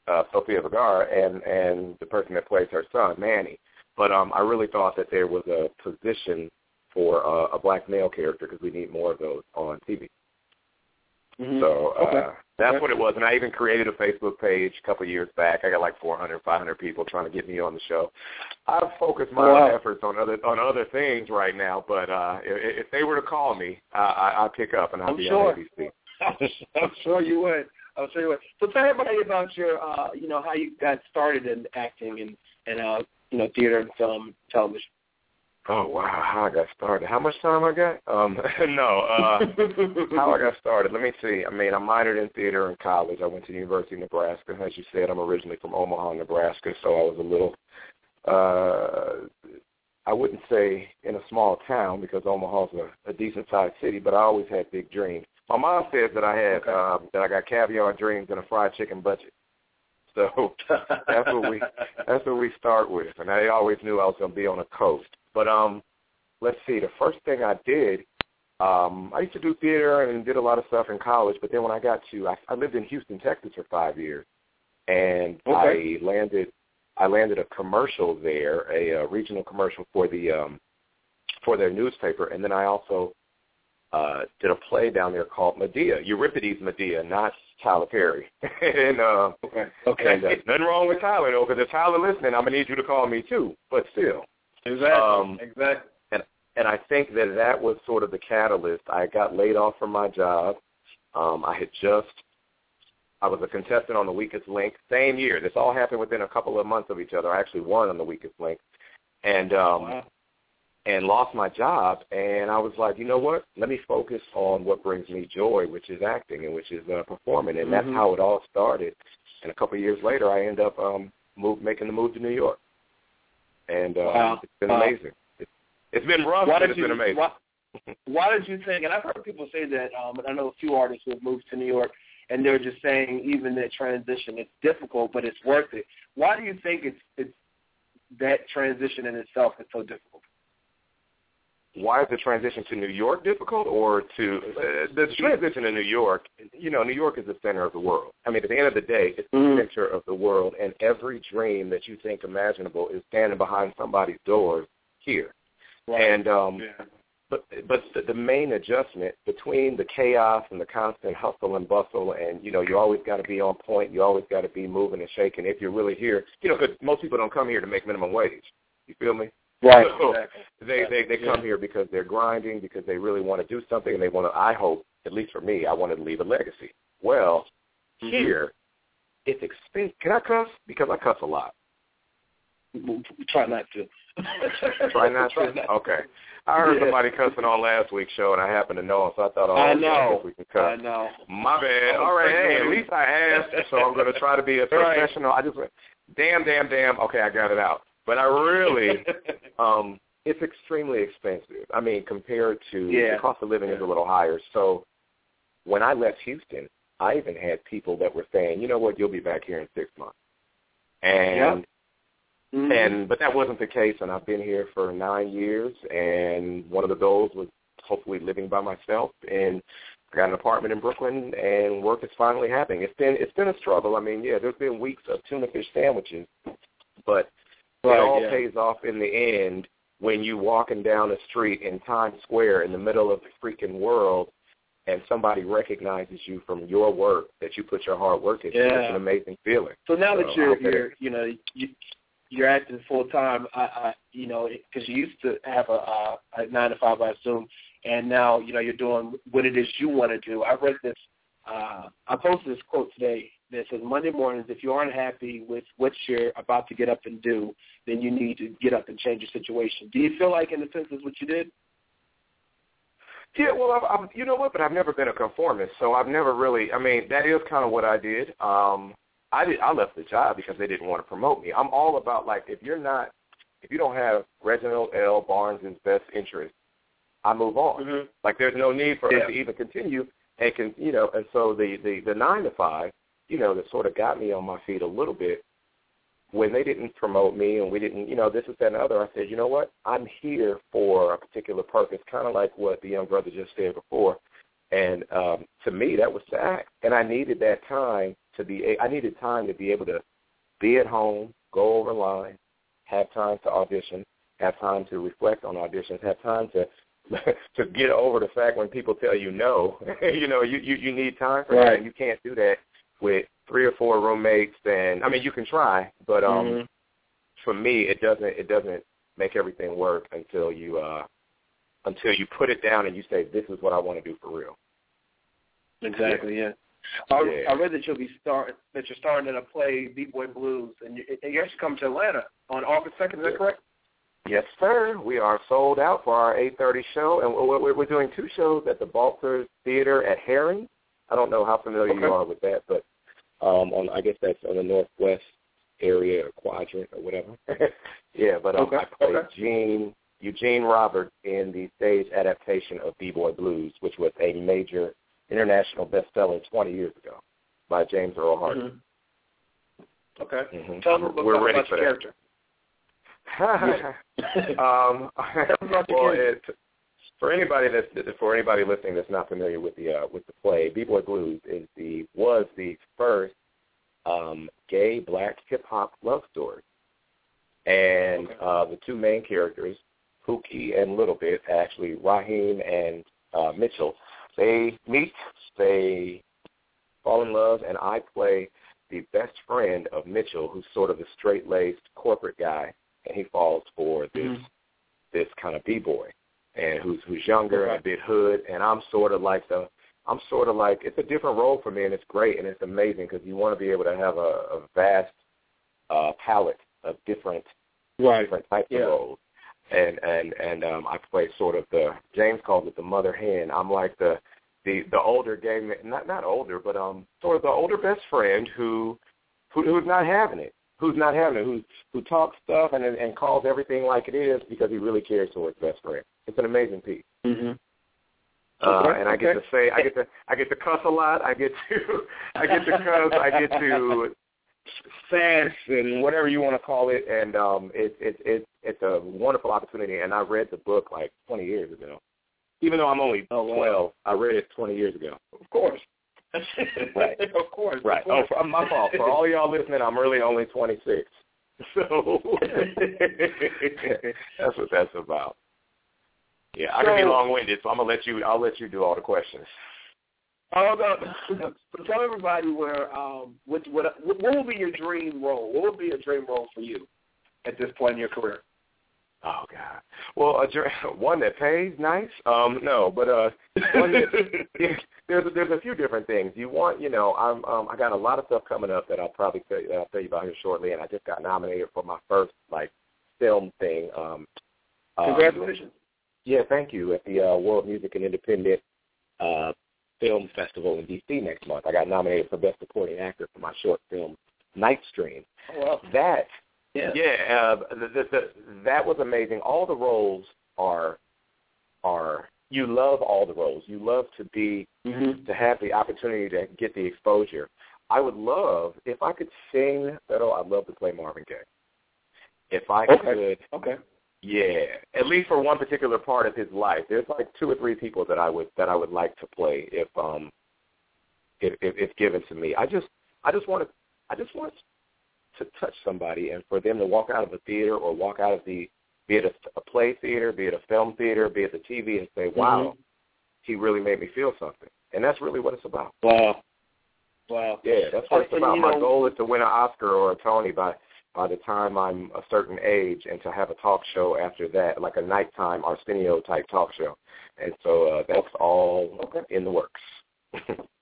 uh, Sofia Vergara and and the person that plays her son, Manny. But um, I really thought that there was a position for uh, a black male character because we need more of those on TV. Mm-hmm. So uh, Okay. that's Okay. what it was. And I even created a Facebook page a couple of years back. I got like 400, 500 people trying to get me on the show. I've focused my wow. efforts on other on other things right now. But uh, if, if they were to call me, I, I, I'd pick up and I'll I'm be sure. on ABC. I'm sure you would. I'm sure you would. So tell everybody about your, uh, you know, how you got started in acting and and uh, you know, theater and film, television. Oh wow, how I got started. How much time I got? Um, no, uh, how I got started. Let me see. I mean, I minored in theater in college. I went to the University of Nebraska. As you said, I'm originally from Omaha, Nebraska, so I was a little. Uh, I wouldn't say in a small town because Omaha's a, a decent sized city, but I always had big dreams. My mom says that I had um, that I got caviar dreams and a fried chicken budget. So that's what we that's what we start with. And I always knew I was going to be on a coast. But um, let's see. The first thing I did, um, I used to do theater and did a lot of stuff in college. But then when I got to, I, I lived in Houston, Texas for five years, and Okay. I landed I landed a commercial there, a, uh regional commercial for the um, for their newspaper, and then I also uh, did a play down there called Medea, Euripides Medea, not Tyler Perry. and uh, Okay. Okay. and, uh, nothing wrong with Tyler though, because if Tyler listening, I'm gonna need you to call me too. But still, exactly. um, exactly. and I think that that was sort of the catalyst. I got laid off from my job. Um, I had just, I was a contestant on The Weakest Link, same year. This all happened within a couple of months of each other. I actually won on The Weakest Link, and um, Wow. and lost my job. And I was like, you know what? Let me focus on what brings me joy, which is acting and which is uh, performing. And that's Mhm. how it all started. And a couple of years later, I end up um, move, making the move to New York. And uh, Wow. it's been amazing. It's, it's been rough, Why but it's you? been amazing. Why, why did you think? And I've heard people say that. Um, and I know a few artists who have moved to New York, and they're just saying even that transition, it's difficult, but it's worth it. Why do you think it's it's that transition in itself is so difficult? Why is the transition to New York difficult or to uh, the transition to New York? You know, New York is the center of the world. I mean, at the end of the day, it's Mhm. the center of the world, and every dream that you think imaginable is standing behind somebody's doors here. And um, Yeah. but but the, the main adjustment between the chaos and the constant hustle and bustle, and you know, you always got to be on point. You always got to be moving and shaking if you're really here. You know, because most people don't come here to make minimum wage. You feel me? Right. So Exactly. they they they come here because they're grinding, because they really want to do something, and they want to. I hope, at least for me, I wanted to leave a legacy. Well, Mhm. here it's expensive. Can I cuss? Because I cuss a lot. Try not to. Try not Try to. Okay. I heard Yeah. somebody cussing on last week's show, and I happened to know him, so I thought, oh, I I know. guess we can cuss. I know. My bad. All right, hey, at least I asked, so I'm going to try to be a Right. professional. I just went, damn, damn, damn. Okay, I got it out. But I really, um, it's extremely expensive. I mean, compared to Yeah. the cost of living is a little higher. So when I left Houston, I even had people that were saying, you know what, you'll be back here in six months. And Mhm. and but that wasn't the case, and I've been here for nine years. And one of the goals was hopefully living by myself. And I got an apartment in Brooklyn, and work is finally happening. It's been it's been a struggle. I mean, yeah, there's been weeks of tuna fish sandwiches, but Right, it all yeah. pays off in the end when you walking down the street in Times Square in the middle of the freaking world, and somebody recognizes you from your work that you put your hard work into. Yeah. It's an amazing feeling. So now that you're you're you know you, you're acting full time, I, I you know because you used to have a, a, a nine to five, I assume, and now you know you're doing what it is you want to do. I read this. Uh, I posted this quote today that says Monday mornings, if you aren't happy with what you're about to get up and do, then you need to get up and change your situation. Do you feel like, in a sense, is what you did? Yeah, well, I've, I've, you know what? But I've never been a conformist, so I've never really. I mean, that is kind of what I did. Um, I did. I left the job because they didn't want to promote me. I'm all about like if you're not, if you don't have Reginald L. Barnes's best interest, I move on. Mm-hmm. Like there's no need for Yeah. us to even continue and can you know. And so the the the nine to five, you know, that sort of got me on my feet a little bit. When they didn't promote me and we didn't, you know, this is that and other, I said, you know what? I'm here for a particular purpose, kind of like what the young brother just said before. And um, to me, that was act. And I needed that time to be. I needed time to be able to be at home, go over line, have time to audition, have time to reflect on auditions, have time to to get over the fact when people tell you no. you know, you, you you need time for that. Right. And you can't do that with three or four roommates. And I mean, you can try, but um, Mhm. for me, it doesn't it doesn't make everything work until you uh until you put it down and you say, this is what I want to do for real. Exactly. Yeah. I, Yeah. I read that you'll be start that you're starting in a play, B Boy Blues, and you, and you actually come to Atlanta on August second. Is that correct? Yes, sir. We are sold out for our 8:30 show, and we're, doing two shows at the Balzer Theater at Herring. I don't know how familiar Okay. you are with that, but um, on I guess that's on the northwest area or quadrant or whatever. yeah, but um, Okay, I played okay. Gene Eugene Roberts in the stage adaptation of B Boy Blues, which was a major international bestseller 20 years ago by James Earl Hardy. Mm-hmm. Okay. Mm-hmm. Tell me about, We're about ready your character. um, well, it, for anybody that's for anybody listening that's not familiar with the uh, with the play, B-Boy Blues is the was the first um, gay black hip hop love story, and Okay. uh, the two main characters, Pookie and Little Bit, actually Raheem and uh, Mitchell, they meet, they fall in love, and I play the best friend of Mitchell, who's sort of a straight-laced corporate guy, and he falls for this Mhm. this kind of b-boy, and who's who's younger and a bit hood, and I'm sort of like the I'm sort of like it's a different role for me, and it's great and it's amazing because you want to be able to have a, a vast uh, palette of different Right. different types Yeah. of roles. And and and um I play sort of the James calls it the mother hen. I'm like the the the older gay man, not not older, but um sort of the older best friend who who who's not having it. Who's not having it, who who talks stuff and and calls everything like it is because he really cares for his best friend. It's an amazing piece. Mm-hmm. Uh, Okay, and I get to say I get to I get to cuss a lot. I get to I get to cuss. I get to sass and whatever you want to call it. And um, it it it it's a wonderful opportunity. And I read the book like 20 years ago. Even though I'm only Oh, wow. 12, I read it 20 years ago. Of course. Right. of course. Right. Of course. Oh, for, my fault. For all y'all listening, I'm really only 26. So that's what that's about. Yeah, I can be long-winded, so I'm gonna let you. I'll let you do all the questions. Oh, no. So tell everybody where um what what what will be your dream role? What would be a dream role for you at this point in your career? Oh God. Well, a, dr- one that pays nice. Um, no, but uh, one that there's there's a few different things. You want, you know, I'm um, I got a lot of stuff coming up that I'll probably tell you, I'll tell you about here shortly, and I just got nominated for my first like film thing. Um, um, Congratulations. yeah, thank you. At the uh, World Music and Independent uh, Film Festival in D.C. next month, I got nominated for Best Supporting Actor for my short film Night Stream. Oh, well. That Yeah. yeah, uh, the, the, the, that was amazing. All the roles are are you love all the roles. You love to be Mm-hmm. to have the opportunity to get the exposure. I would love if I could sing. Fiddle, I'd love to play Marvin Gaye. If I Okay. could, Okay. yeah, at least for one particular part of his life. There's like two or three people that I would that I would like to play if um if if, if given to me. I just I just want to I just want to touch somebody and for them to walk out of a theater or walk out of the be it a, a play theater, be it a film theater, be it the TV and say, "Wow, Mhm. he really made me feel something." And that's really what it's about. Wow. Wow. Yeah, that's what it's And, about. My know- goal is to win an Oscar or a Tony by by the time I'm a certain age, and to have a talk show after that, like a nighttime Arsenio type talk show. And so uh, that's all Okay. in the works.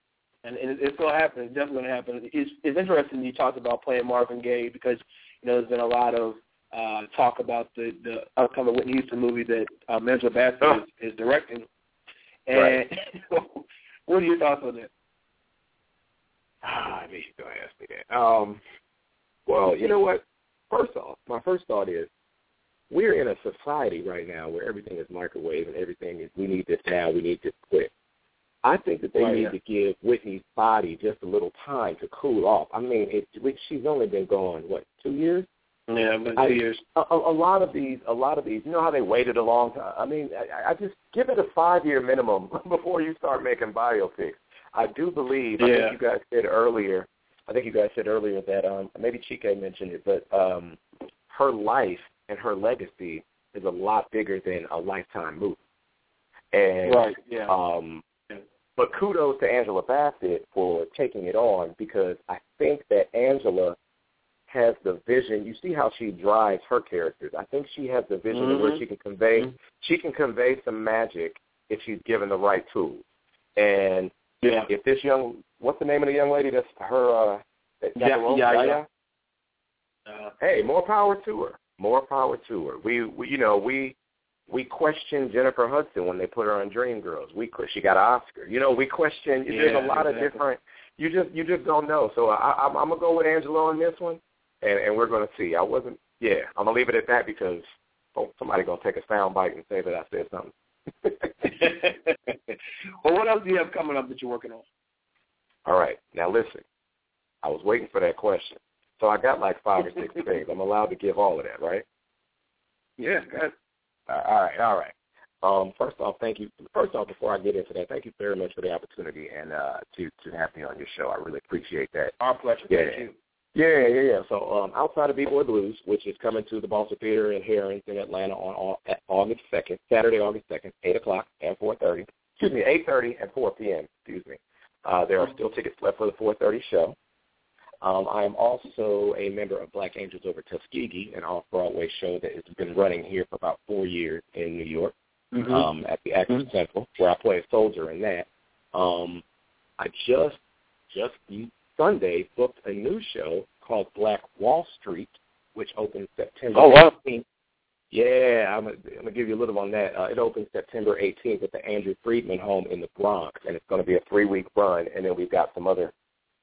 and, and it's going to happen. It's definitely going to happen. It's, it's interesting you talked about playing Marvin Gaye because you know there's been a lot of uh, talk about the the upcoming Whitney Houston movie that um, Angela Bassett Oh. is, is directing. And Right. what are your thoughts on that? Ah, I knew you to ask me that. Um, well, you know what? First off, my first thought is we're in a society right now where everything is microwave and everything is we need this now, we need this quick. I think that they need yeah. to give Whitney's body just a little time to cool off. I mean, it, she's only been gone what two years. Yeah, but two years. A, a, lot of these, a lot of these, you know how they waited a long time. I mean, I, I just give it a five-year minimum before you start making biopics. I do believe. Yeah. I think you guys said earlier. I think you guys said earlier that um, maybe Chike mentioned it, but um, her life and her legacy is a lot bigger than a lifetime movie. And Right. Yeah. um. But kudos to Angela Bassett for taking it on because I think that Angela has the vision. You see how she drives her characters. I think she has the vision of where she can convey Mhm. she can convey some magic if she's given the right tools. And yeah. if this young what's the name of the young lady that's her uh that got Yeah, yeah, yeah. Uh, hey, more power to her. More power to her. We, we you know, we we questioned Jennifer Hudson when they put her on Dreamgirls. We she got an Oscar. You know, we question. there's a lot exactly. of different. You just you just don't know. So I, I'm, I'm gonna go with Angela on this one, and and we're gonna see. I wasn't. Yeah, I'm gonna leave it at that because oh, somebody gonna take a sound bite and say that I said something. well, what else do you have coming up that you're working on? All right. Now listen. I was waiting for that question. So I got like five or six things. I'm allowed to give all of that, right? Yeah, go ahead. All right, all right. Um, first off, thank you. First off, before I get into that, thank you very much for the opportunity and uh, to to have me on your show. I really appreciate that. Our pleasure. Yeah. Thank you. Yeah, yeah, yeah. So um, outside of B-Boy Blues, which is coming to the Balzer Theater and Herren's in Atlanta on, on August second, Saturday, August second, eight o'clock and four thirty. Excuse me, eight thirty and four p.m. Excuse me. Uh, there are still tickets left for the four thirty show. Um, I am also a member of Black Angels Over Tuskegee, an off-Broadway show that has been running here for about four years in New York Mm-hmm. um, at the Access Central, where I play a soldier in that. Um, I just just Sunday booked a new show called Black Wall Street, which opens September Oh, wow. 18th. Yeah, I'm gonna, I'm gonna give you a little on that. Uh, it opens September 18th at the Andrew Freedman Home in the Bronx, and it's going to be a three-week run. And then we've got some other.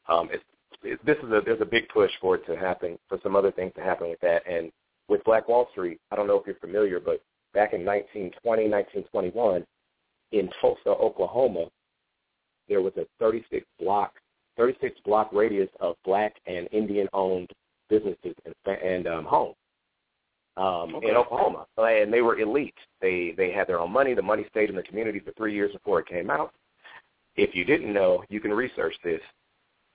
Um, it's, it, this is a there's a big push for it to happen, for some other things to happen with that. And with Black Wall Street, I don't know if you're familiar, but back in 1920, 1921, in Tulsa, Oklahoma, there was a 36 block 36 block radius of black and Indian owned businesses and, and um, homes um, Okay. in Oklahoma, and they were elite. They they had their own money. The money stayed in the community for three years before it came out. If you didn't know, you can research this.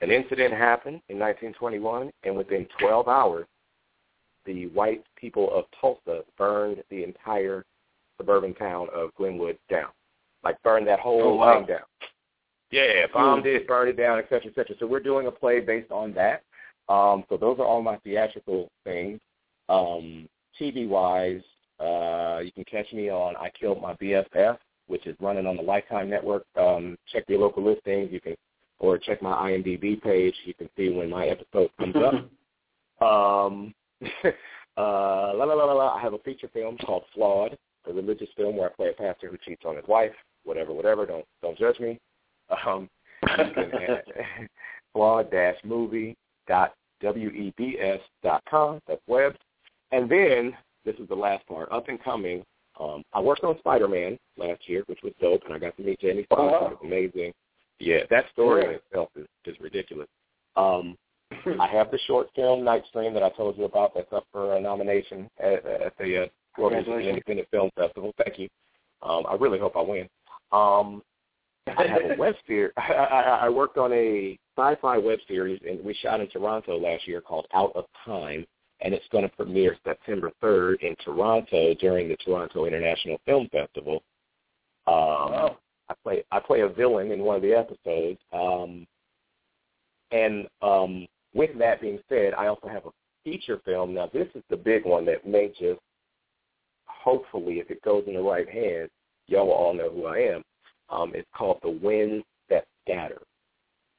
An incident happened in 1921, and within 12 hours, the white people of Tulsa burned the entire suburban town of Greenwood down, like burned that whole Oh, wow. thing down. Yeah, bombed it, burned it down, et cetera, et cetera. So we're doing a play based on that. Um, so those are all my theatrical things. Um, TV wise, uh, you can catch me on I Killed My BFF, which is running on the Lifetime Network. Um, check your local listings. You can, or check my IMDb page. You can see when my episode comes up. Um, uh, la la la la la. I have a feature film called Flawed, a religious film where I play a pastor who cheats on his wife. Whatever, whatever. Don't don't judge me. Um, you can add flawed dash movie dot webs dot com. That's web. And then this is the last part. Up and coming. Um, I worked on Spider Man last year, which was dope, and I got to meet Jamie Foxx. Oh. It was amazing. Yeah, that story in itself is, is ridiculous. Um, I have the short film Night Stream that I told you about. That's up for a nomination at, at the uh. Independent Film Festival. Thank you. Um, I really hope I win. Um, I have a web series. I, I, I worked on a sci-fi web series, and we shot in Toronto last year called Out of Time, and it's going to premiere September 3rd in Toronto during the Toronto International Film Festival. Um, I play I play a villain in one of the episodes. Um, and um, with that being said, I also have a feature film. Now, this is the big one that may just, hopefully, if it goes in the right hands, y'all will all know who I am. Um, it's called The Winds That Scatter.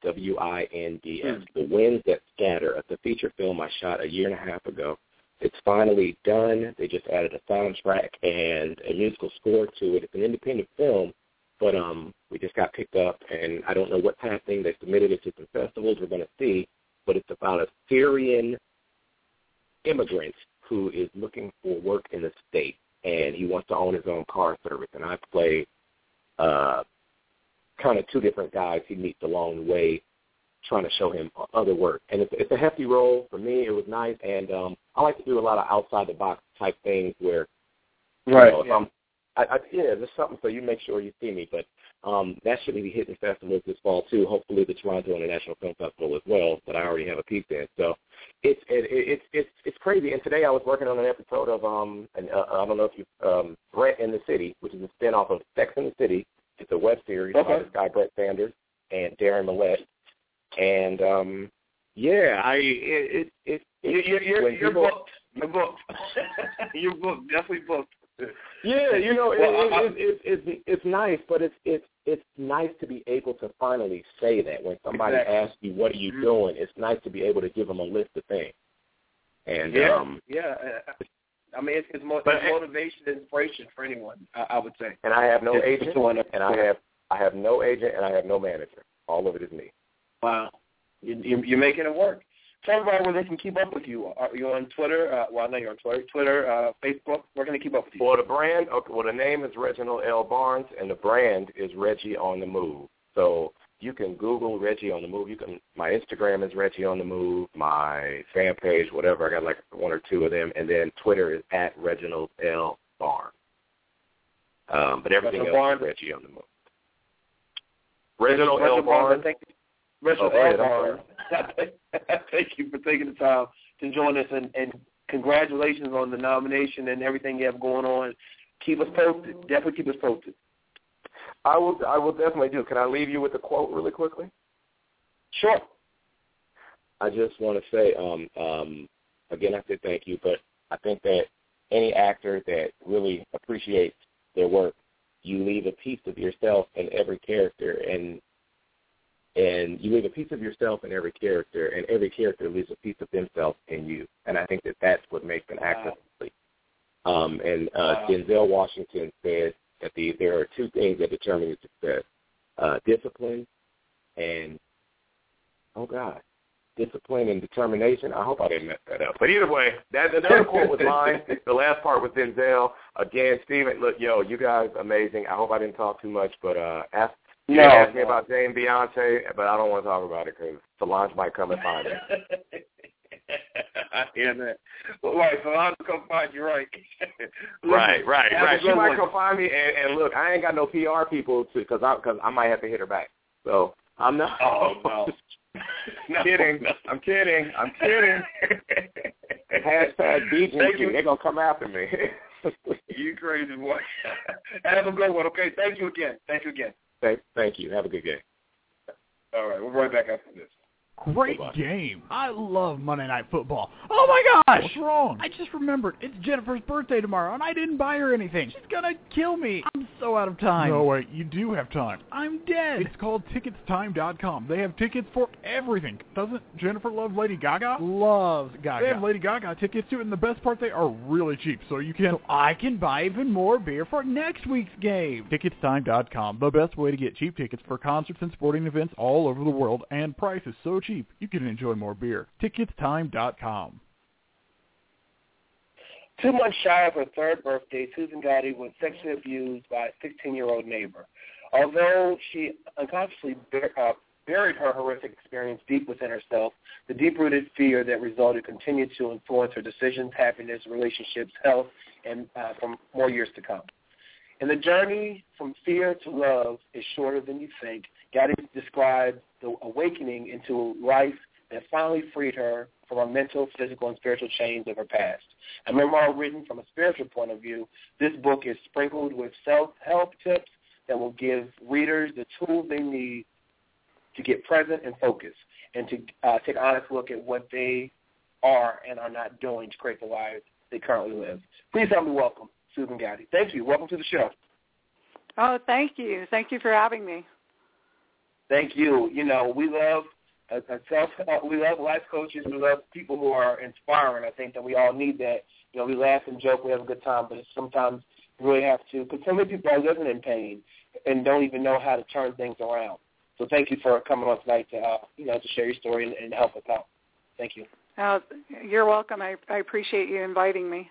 W-I-N-D-S. The Winds That Scatter. It's a feature film I shot a year and a half ago. It's finally done. They just added a soundtrack and a musical score to it. It's an independent film, but um, we just got picked up, and I don't know what's happening. They submitted it to some festivals. We're going to see, but it's about a Syrian immigrant who is looking for work in the state, and he wants to own his own car service. And I play uh, kind of two different guys he meets along the way, trying to show him other work. And it's, it's a hefty role for me. It was nice, and um, I like to do a lot of outside the box type things where, Right. you know, if yeah. I'm, I, I, yeah, there's something so you make sure you see me. But um, that should be hitting festivals this fall too. Hopefully the Toronto International Film Festival as well. That I already have a piece in. So it's it, it, it's it's it's crazy. And today I was working on an episode of um, and uh, I don't know if you um, Brett in the City, which is a spinoff of Sex in the City. It's a web series Okay. by this guy Brett Sanders and Darren Millette. And um, yeah, I it it, it You- You're, you're, you're booked. You're booked. you're booked. Definitely booked. Yeah, you know, it, Well, I- it, it, it, it's it's nice, but it's it's it's nice to be able to finally say that when somebody Exactly. asks you, "What are you Mhm. doing?" It's nice to be able to give them a list of things. And yeah, um, yeah. I mean, it's, it's, mo- it's motivation and inspiration for anyone. I, I would say. and I have no It's- agent, and I have I have no agent, and I have no manager. All of it is me. Wow, you, you, you're making it work. Tell everybody where they can keep up with you. Are you on Twitter? Uh, well, I know you're on Twitter. Twitter, uh, Facebook. Where can they keep up with you? Well, the brand, okay, well, the name is Reginald L. Barnes, and the brand is Reggie on the Move. So you can Google Reggie on the Move. You can. My Instagram is Reggie on the Move. My fan page, whatever. I got like one or two of them, and then Twitter is at Reginald L. Barnes. Um, but everything Reginald else Barnes? is Reggie on the Move. Reginald L. Reginald Barnes. Thank you. Reginald Oh, L. Barnes. Thank you for taking the time to join us, and, and congratulations on the nomination and everything you have going on. Keep us posted. Definitely keep us posted. I will. I will definitely do. Can I leave you with a quote really quickly? Sure. I just want to say, um, um, again, I said thank you, but I think that any actor that really appreciates their work, you leave a piece of yourself in every character, and and you leave a piece of yourself in every character, and every character leaves a piece of themselves in you. And I think that that's what makes an actor complete. Um, and uh, Wow. Denzel Washington said that the, there are two things that determine your success: uh, discipline and oh God, discipline and determination. I hope I didn't mess that up. But either way, that the other quote was mine. The last part was Denzel. Again, Steven, look, yo, you guys amazing. I hope I didn't talk too much, but uh, ask you No, asked me about Jay and Beyonce, but I don't want to talk about it because Solange might come and find it. I hear that. Well, right, so I'll come find you, right? Right, right, right. She might come find me, and, and look, I ain't got no PR people to because I because I might have to hit her back. So I'm not. Oh no. no kidding. no. I'm kidding. I'm kidding. Hashtag you. They're gonna come after me. You crazy boy. Have a good one, okay? Thank you again. Thank you again. Thank, thank you. Have a good day. All right, we'll be right back after this. Great game. I love Monday Night Football. Oh my gosh! What's wrong? I just remembered it's Jennifer's birthday tomorrow, and I didn't buy her anything. She's gonna kill me. I'm so out of time. No, wait, you do have time. I'm dead. It's called Ticketstime.com. They have tickets for everything. Doesn't Jennifer love Lady Gaga? Loves Gaga. They have Lady Gaga tickets too, and the best part, they are really cheap, so you can. so I can buy even more beer for next week's game. Ticketstime.com, the best way to get cheap tickets for concerts and sporting events all over the world, and prices is so cheap you can enjoy more beer. Ticketstime.com. Two months shy of her third birthday, Susan Goudy was sexually abused by a 16-year-old neighbor. Although she unconsciously uh, buried her horrific experience deep within herself, the deep-rooted fear that resulted continued to influence her decisions, happiness, relationships, health, and uh, for more years to come. And the journey from fear to love is shorter than you think. Goudy described the awakening into a life that finally freed her from her mental, physical, and spiritual chains of her past. A memoir written from a spiritual point of view, this book is sprinkled with self-help tips that will give readers the tools they need to get present and focused and to uh, take an honest look at what they are and are not doing to create the lives they currently live. Please help me welcome Susan Goudy. Thank you. Welcome to the show. Oh, thank you. Thank you for having me. Thank you. You know, we love uh, uh, self. Uh, we love life coaches. We love people who are inspiring. I think that we all need that. You know, we laugh and joke. We have a good time, but sometimes you really have to. Because so many people are living in pain and don't even know how to turn things around. So thank you for coming on tonight to uh, you know to share your story and, and help us out. Thank you. Oh, you're welcome. I, I appreciate you inviting me.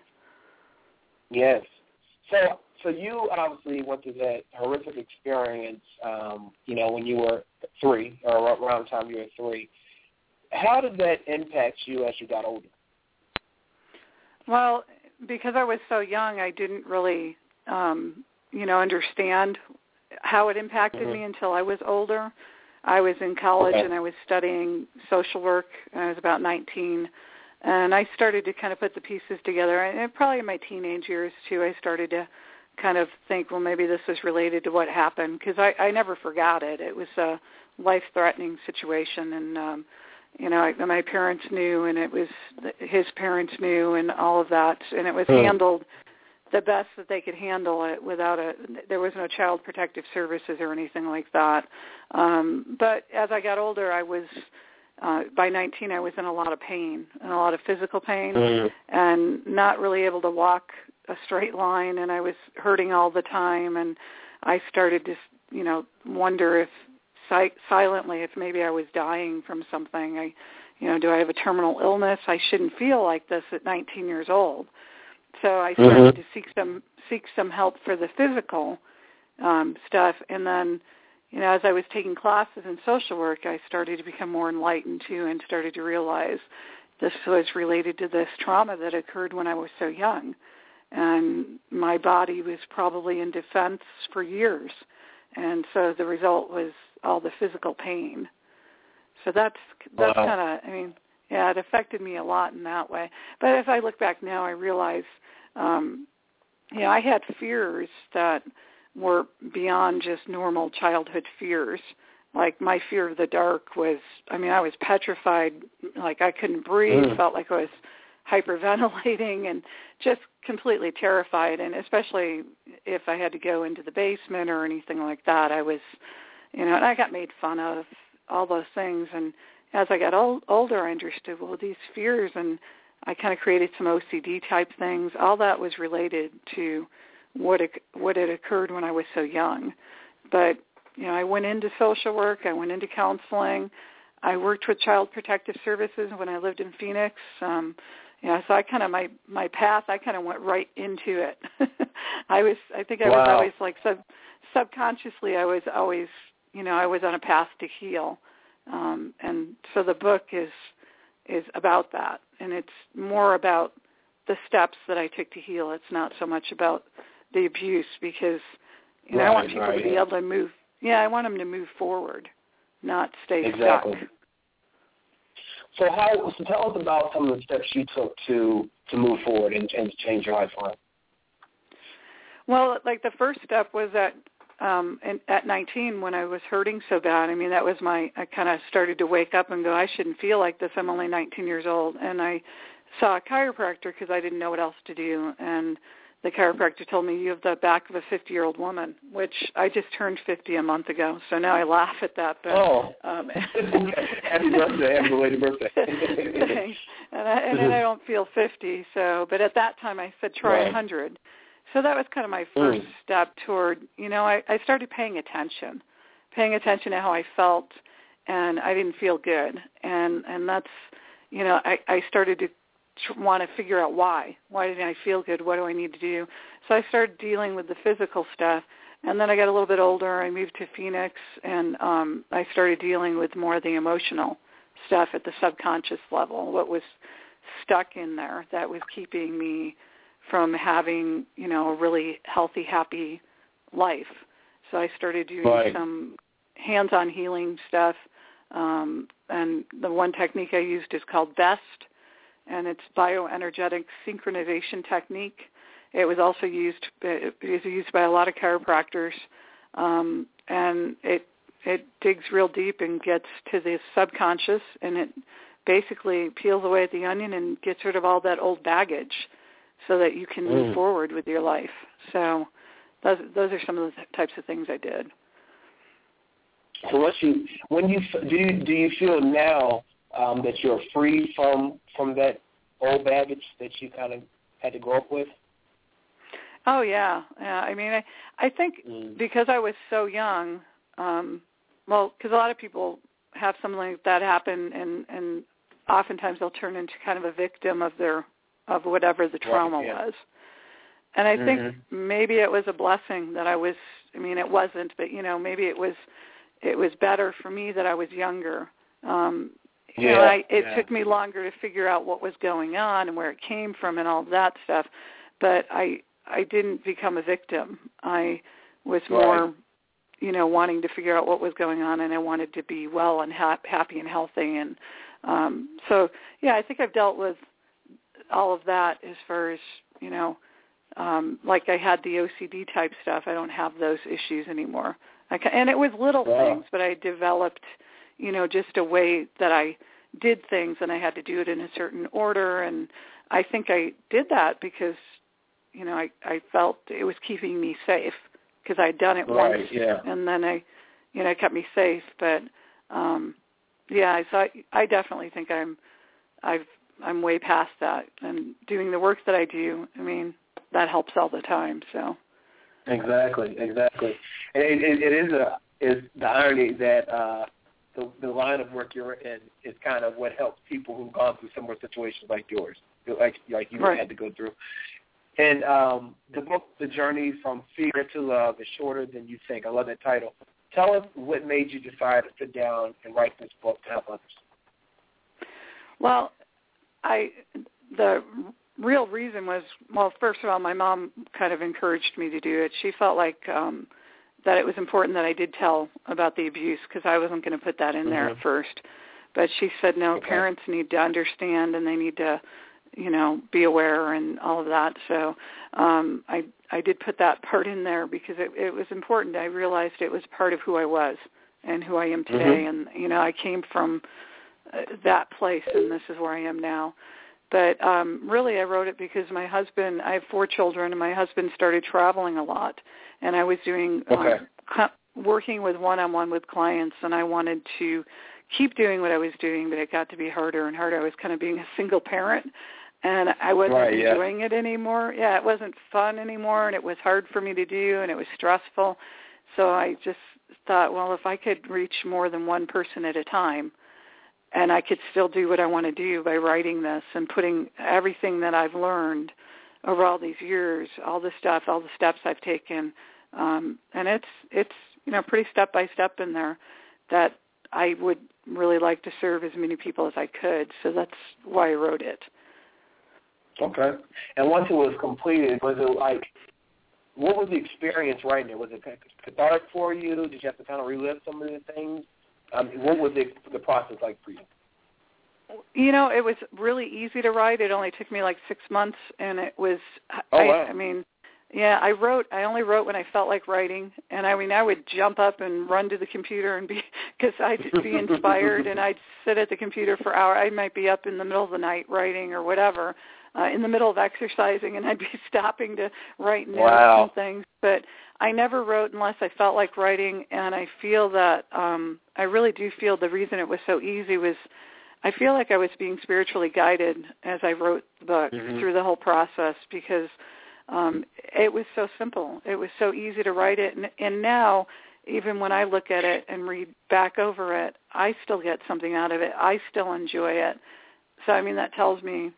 Yes. So, so you obviously went through that horrific experience, um, you know, when you were three, or around the time you were three. How did that impact you as you got older? Well, because I was so young, I didn't really, um, you know, understand how it impacted Mhm. me until I was older. I was in college Okay. and I was studying social work. And I was about 19, and I started to kind of put the pieces together. And probably in my teenage years too, I started to kind of think, well, maybe this was related to what happened because I, I never forgot it. It was a life-threatening situation, and um, you know, I, my parents knew, and it was his parents knew, and all of that, and it was Hmm. handled the best that they could handle it without a there was no child protective services or anything like that um but as i got older i was uh by 19 i was in a lot of pain and a lot of physical pain Mhm. and not really able to walk a straight line and i was hurting all the time and i started to you know wonder if si- silently if maybe I was dying from something. I, you know, do I have a terminal illness? I shouldn't feel like this at 19 years old. So I started Mhm. to seek some seek some help for the physical um, stuff, and then, you know, as I was taking classes in social work, I started to become more enlightened too, and started to realize this was related to this trauma that occurred when I was so young, and my body was probably in defense for years, and so the result was all the physical pain. So that's that's Wow. kind of, I mean, yeah, it affected me a lot in that way. But as I look back now, I realize, um, you know, I had fears that were beyond just normal childhood fears. Like my fear of the dark was, I mean, I was petrified, like I couldn't breathe, Mm. felt like I was hyperventilating and just completely terrified. And especially if I had to go into the basement or anything like that, I was, you know, and I got made fun of, all those things. And as I got old, older, I understood, well, these fears and I kind of created some OCD type things. All that was related to what it, what had occurred when I was so young. But you know, I went into social work. I went into counseling. I worked with Child Protective Services when I lived in Phoenix. Um, you know, so I kind of my my path. I kind of went right into it. I was. I think I was always like sub subconsciously. I was always. You know, I was on a path to heal. Um, and so the book is is about that, and it's more about the steps that I took to heal. It's not so much about the abuse because you know I want people right, to be able to move. Yeah, I want them to move forward, not stay Exactly. stuck. So how? So tell us about some of the steps you took to to move forward and, and change your life around. Well, like the first step was at um in, at 19 when I was hurting so bad. I mean, that was my I kind of started to wake up and go, I shouldn't feel like this. I'm only 19 years old, and I saw a chiropractor because I didn't know what else to do, and the chiropractor told me you have the back of a 50-year-old woman, which I just turned 50 a month ago. So now I laugh at that. But, Oh. um, Happy birthday! Happy belated birthday. Thanks. And I, and then I don't feel 50. So, but at that time I said try Right. 100. So that was kind of my first Mm. step toward, you know, I, I started paying attention, paying attention to how I felt, and I didn't feel good, and and that's, you know, I I started to want to figure out why. Why didn't I feel good? What do I need to do? So I started dealing with the physical stuff, and then I got a little bit older. I moved to Phoenix, and um I started dealing with more of the emotional stuff at the subconscious level. What was stuck in there that was keeping me from having, you know, a really healthy, happy life. So I started doing Right. some hands-on healing stuff. Um, and the one technique I used is called BEST, and it's bioenergetic synchronization technique. It was also used it is used by a lot of chiropractors, um, and it it digs real deep and gets to the subconscious, and it basically peels away at the onion and gets rid of all that old baggage, so that you can move Mm. forward with your life. So those those are some of the types of things I did. So what you when you do you, do you feel now um, that you're free from from that old baggage that you kind of had to grow up with? Oh yeah, yeah. I mean, I I think Mm. because I was so young, um, well, because a lot of people have something like that happen, and and oftentimes they'll turn into kind of a victim of their of whatever the Right, trauma yeah. was. And I think Mhm. maybe it was a blessing that I was. I mean, it wasn't, but you know, maybe it was. It was better for me that I was younger. Um, you know, Yeah, I, it yeah. took me longer to figure out what was going on and where it came from and all that stuff. But I I didn't become a victim. I was more, Right. you know, wanting to figure out what was going on, and I wanted to be well and ha- happy and healthy. And um, so, yeah, I think I've dealt with all of that as far as you know, um, like I had the OCD type stuff. I don't have those issues anymore. I ca and it was little Wow. things, but I developed, you know, just a way that I did things, and I had to do it in a certain order. And I think I did that because, you know, I I felt it was keeping me safe because I'd done it Right, once, yeah. and then I, you know, it kept me safe. But um, yeah, so I I definitely think I'm I've I'm way past that, and doing the work that I do. I mean, that helps all the time. So Exactly, exactly. And it, it, it is a is the irony that uh, the, the line of work you're in is kind of what helps people who've gone through similar situations like yours, like like you Right. had to go through. And um, the book, The Journey from Fear to Love, is shorter than you think. I love that title. Tell us what made you decide to sit down and write this book to help others. Well, I the real reason was well, first of all, my mom kind of encouraged me to do it. She felt like um that it was important that I did tell about the abuse because I wasn't going to put that in there Mhm. at first. But she said no, Okay. parents need to understand and they need to you know be aware and all of that. So um I I did put that part in there because it it was important. I realized it was part of who I was and who I am today Mhm. and you know I came from uh, that place and this is where I am now. But um really I wrote it because my husband I have four children and my husband started traveling a lot and I was doing Okay. um, co- working with one-on-one with clients and I wanted to keep doing what I was doing but it got to be harder and harder. I was kind of being a single parent and I wasn't Right, yeah. enjoying it anymore. Yeah, it wasn't fun anymore and it was hard for me to do and it was stressful. So I just thought, well, if I could reach more than one person at a time, and I could still do what I want to do by writing this and putting everything that I've learned over all these years, all the stuff, all the steps I've taken, um, and it's it's you know pretty step by step in there that I would really like to serve as many people as I could. So that's why I wrote it. Okay. And once it was completed, was it like, what was the experience writing it? Was it cathartic for you? Did you have to kind of relive some of the things? Um, what was the the process like for you? You know, it was really easy to write. It only took me like six months, and it was. Oh, I, wow. I mean, yeah, I wrote. I only wrote when I felt like writing, and I mean, I would jump up and run to the computer and be because I'd be inspired, and I'd sit at the computer for hours. I might be up in the middle of the night writing or whatever, uh, in the middle of exercising, and I'd be stopping to write notes Wow. and things. But I never wrote unless I felt like writing, and I feel that um I really do feel the reason it was so easy was I feel like I was being spiritually guided as I wrote the book Mhm. through the whole process because um it was so simple. It was so easy to write it and, and now even when I look at it and read back over it, I still get something out of it. I still enjoy it. So I mean that tells me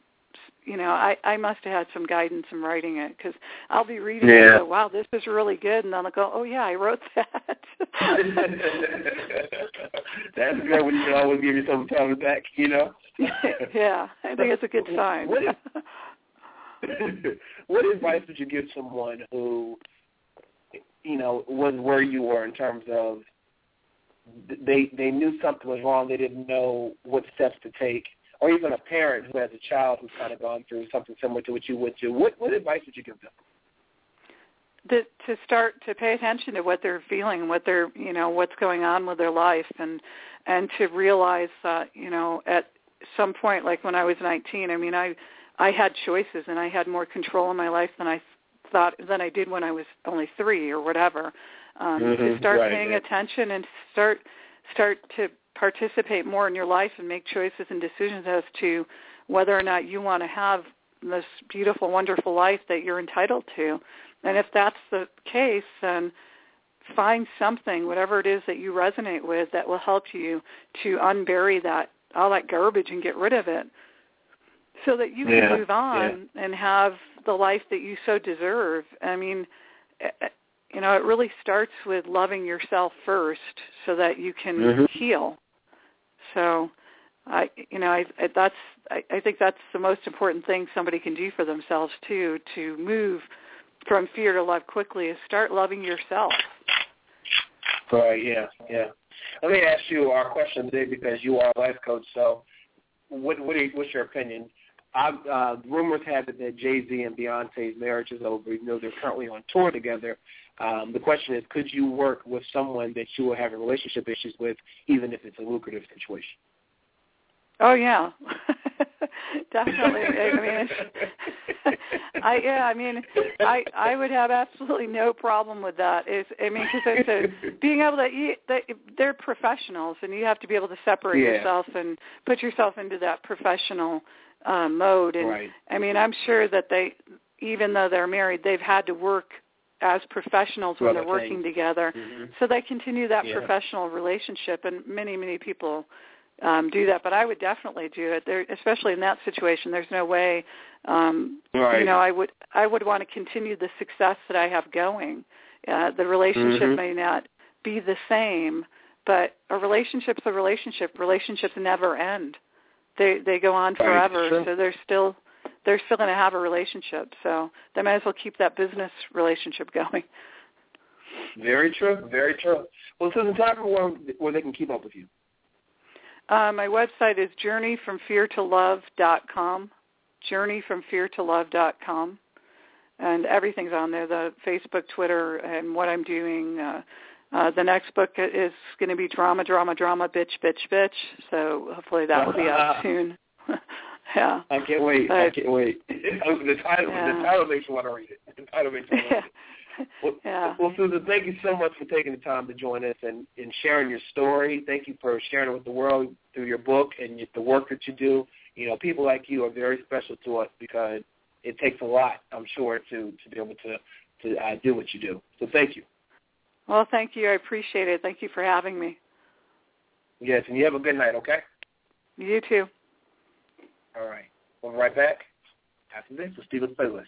you know, I I must have had some guidance in writing it because I'll be reading it Yeah. and go, wow, this is really good, and then I'll go, oh yeah, I wrote that. That's great when you can always give yourself time back, you know? yeah, I think it's a good sign. What what advice would you give someone who, you know, was where you were in terms of they they knew something was wrong, they didn't know what steps to take, or even a parent who has a child who's kind of gone through something similar to what you went through. What what advice would you give them? to, to start to pay attention to what they're feeling, what they're you know what's going on with their life, and and to realize that you know at some point, like when I was 19, I mean I I had choices and I had more control in my life than I thought than I did when I was only three or whatever. Um, to Mhm, start right, paying yeah. attention and start start to participate more in your life and make choices and decisions as to whether or not you want to have this beautiful, wonderful life that you're entitled to. And if that's the case, then find something, whatever it is that you resonate with, that will help you to unbury that all that garbage and get rid of it, so that you Yeah, can move on and have the life that you so deserve. I mean, eh, eh, you know, it really starts with loving yourself first, so that you can Mhm. heal. So, I, you know, I, I that's I, I think that's the most important thing somebody can do for themselves too, to move from fear to love quickly is start loving yourself. Right, yeah, yeah. Let me ask you our question today because you are a life coach. So, what what are, what's your opinion? I, uh, rumors have it that Jay Z and Beyonce's marriage is over, even though they're currently on tour together. Um, the question is, could you work with someone that you are having relationship issues with, even if it's a lucrative situation? Oh yeah, definitely. I mean, it's, I yeah, I mean, I I would have absolutely no problem with that. Is I mean, because it's a, being able to eat, they, they're professionals, and you have to be able to separate Yeah. yourself and put yourself into that professional uh, mode. And Right. I mean, I'm sure that they, even though they're married, they've had to work as professionals when they're working together. Mm-hmm. So they continue that Yeah. professional relationship, and many many people um, do that. But I would definitely do it, there, especially in that situation. There's no way, um, Right. you know, I would I would want to continue the success that I have going. Uh, the relationship Mhm. may not be the same, but a relationship's a relationship. Relationships never end. They they go on Right. forever. Sure. So they're still they're still going to have a relationship. So they might as well keep that business relationship going. Very true. Very true. Well, Susan, tell everyone where where they can keep up with you. Uh, my website is journeyfromfeartolove.com, journeyfromfeartolove.com, and everything's on there, the Facebook, Twitter, and what I'm doing. Uh, uh, the next book is going to be Drama, Drama, Drama, Bitch, Bitch, Bitch, so hopefully that will be out soon. yeah. I can't wait. I can't wait. the title, Yeah. the title makes me want to read it. The title makes me want to read it. Well, Yeah. well, Susan, thank you so much for taking the time to join us and, and sharing your story. Thank you for sharing it with the world through your book and the work that you do. You know, people like you are very special to us because it takes a lot, I'm sure, to to be able to to uh, do what you do. So thank you. Well, thank you. I appreciate it. Thank you for having me. Yes, and you have a good night. Okay. You too. All right. We'll be right back after this with Steven's playlist.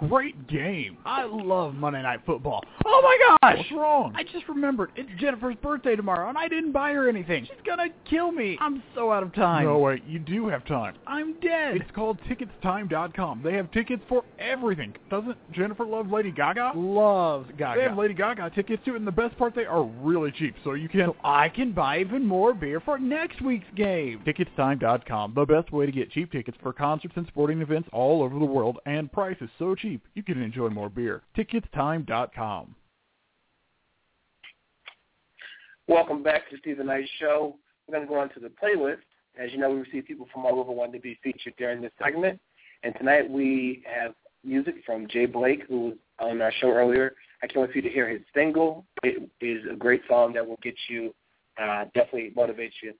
Great game. I love Monday Night Football. Oh my gosh! What's wrong? I just remembered it's Jennifer's birthday tomorrow, and I didn't buy her anything. She's gonna kill me. I'm so out of time. No, wait, you do have time. I'm dead. It's called Ticketstime.com. They have tickets for everything. Doesn't Jennifer love Lady Gaga? Loves Gaga. They have Lady Gaga tickets too, and the best part, they are really cheap, so you can. So I can buy even more beer for next week's game. Ticketstime.com, the best way to get cheap tickets for concerts and sporting events all over the world, and prices so cheap you can enjoy more beer. Ticketstime.com. Welcome back to the Steven Knight Show. We're going to go on to the playlist. As you know, we receive people from all over wanting to be featured during this segment. And tonight we have music from J-Blake, who was on our show earlier. I can't wait for you to hear his single. It is a great song that will get you, uh, definitely motivate you.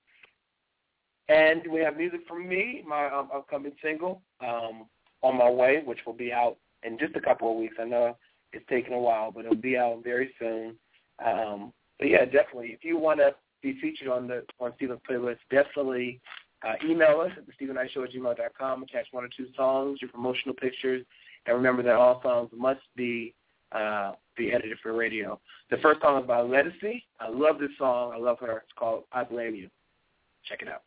And we have music from me, my um, upcoming single, um, On My Way, which will be out in just a couple of weeks. I know it's taking a while, but it'll be out very soon. Um, but yeah, definitely. If you want to be featured on the on Steven's playlist, definitely uh, email us at the Steven Knight Show at gmail.com. Attach one or two songs, your promotional pictures, and remember that all songs must be uh, be edited for radio. The first song is by Lettucey. I love this song. I love her. It's called I Blame You. Check it out.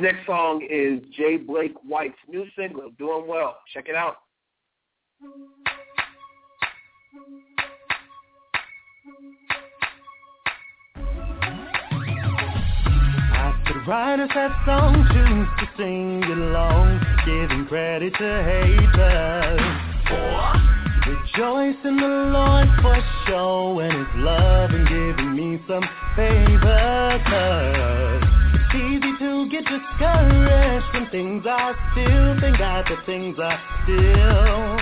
next song is J-Blake White's new single, Doing Well. Check it out. I The writers have song tunes to sing along, giving credit to haters. Rejoice in the Lord for showing his love and giving me some favor. I still think that the things I still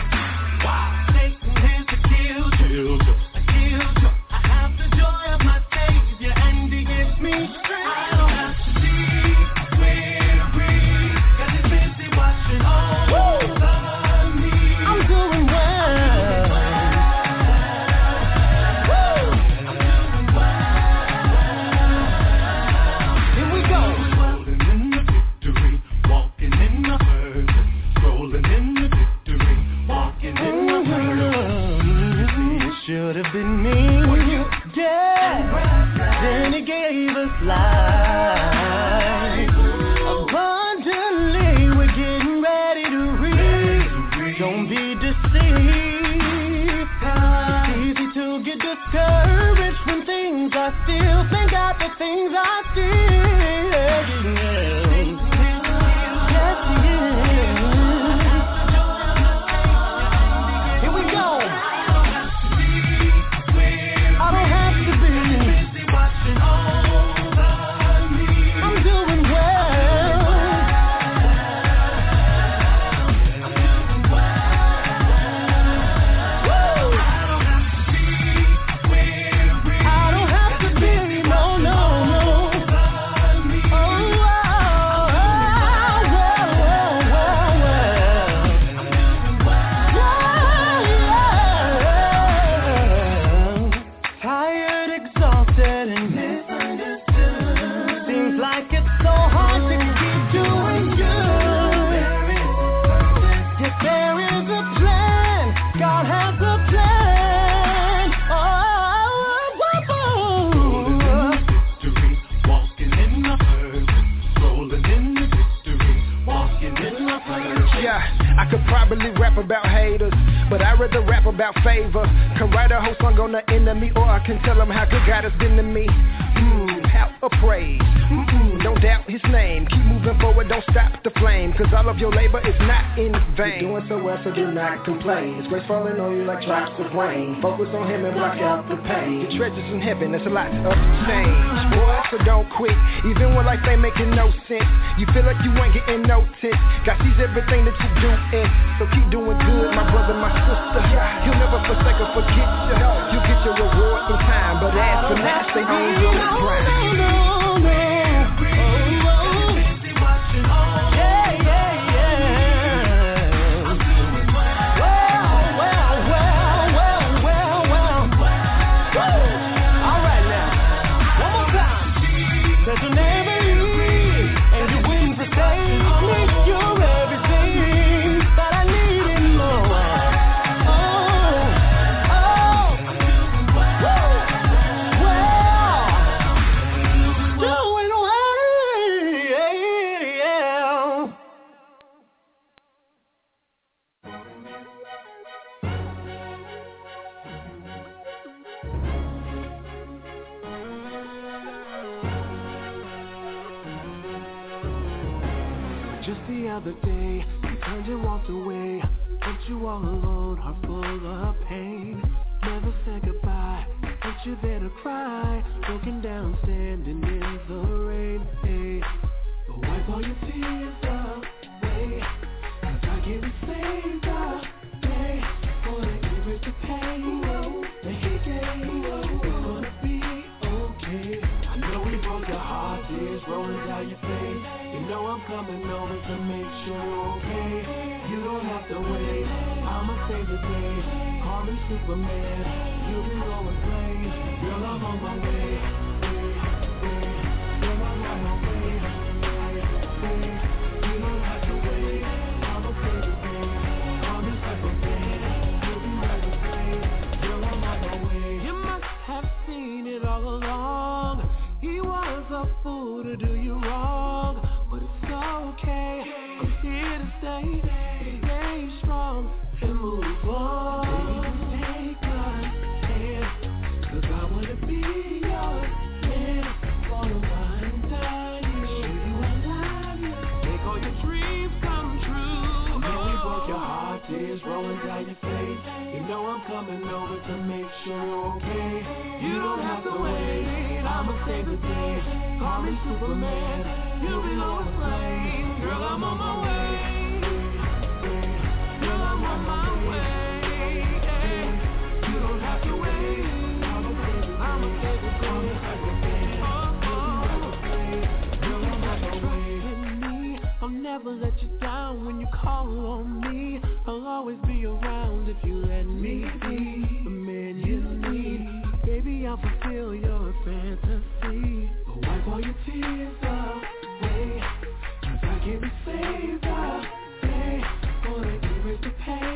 Focus on him and block out the pain. The treasures in heaven, there's a lot of change. Boy, so don't quit. Even when life ain't making no sense, you feel like you ain't getting no tips? God sees everything that you do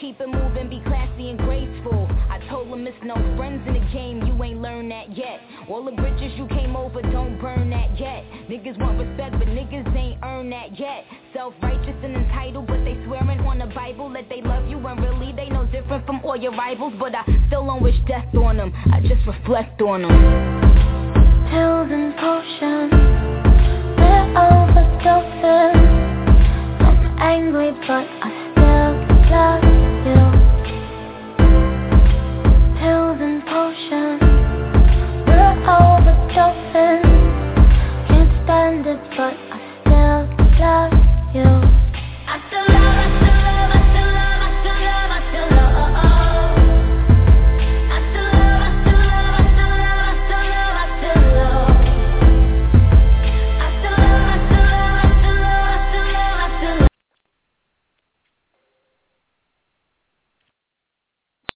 keep it moving, be classy and graceful. I told him it's no friends in the game, you ain't learned that yet. All the bridges you came over, don't burn that yet. Niggas want respect, but niggas ain't earned that yet. Self-righteous and entitled, but they swearing on the Bible that they love you and really they no different from all your rivals. But I still don't wish death on them, I just reflect on them.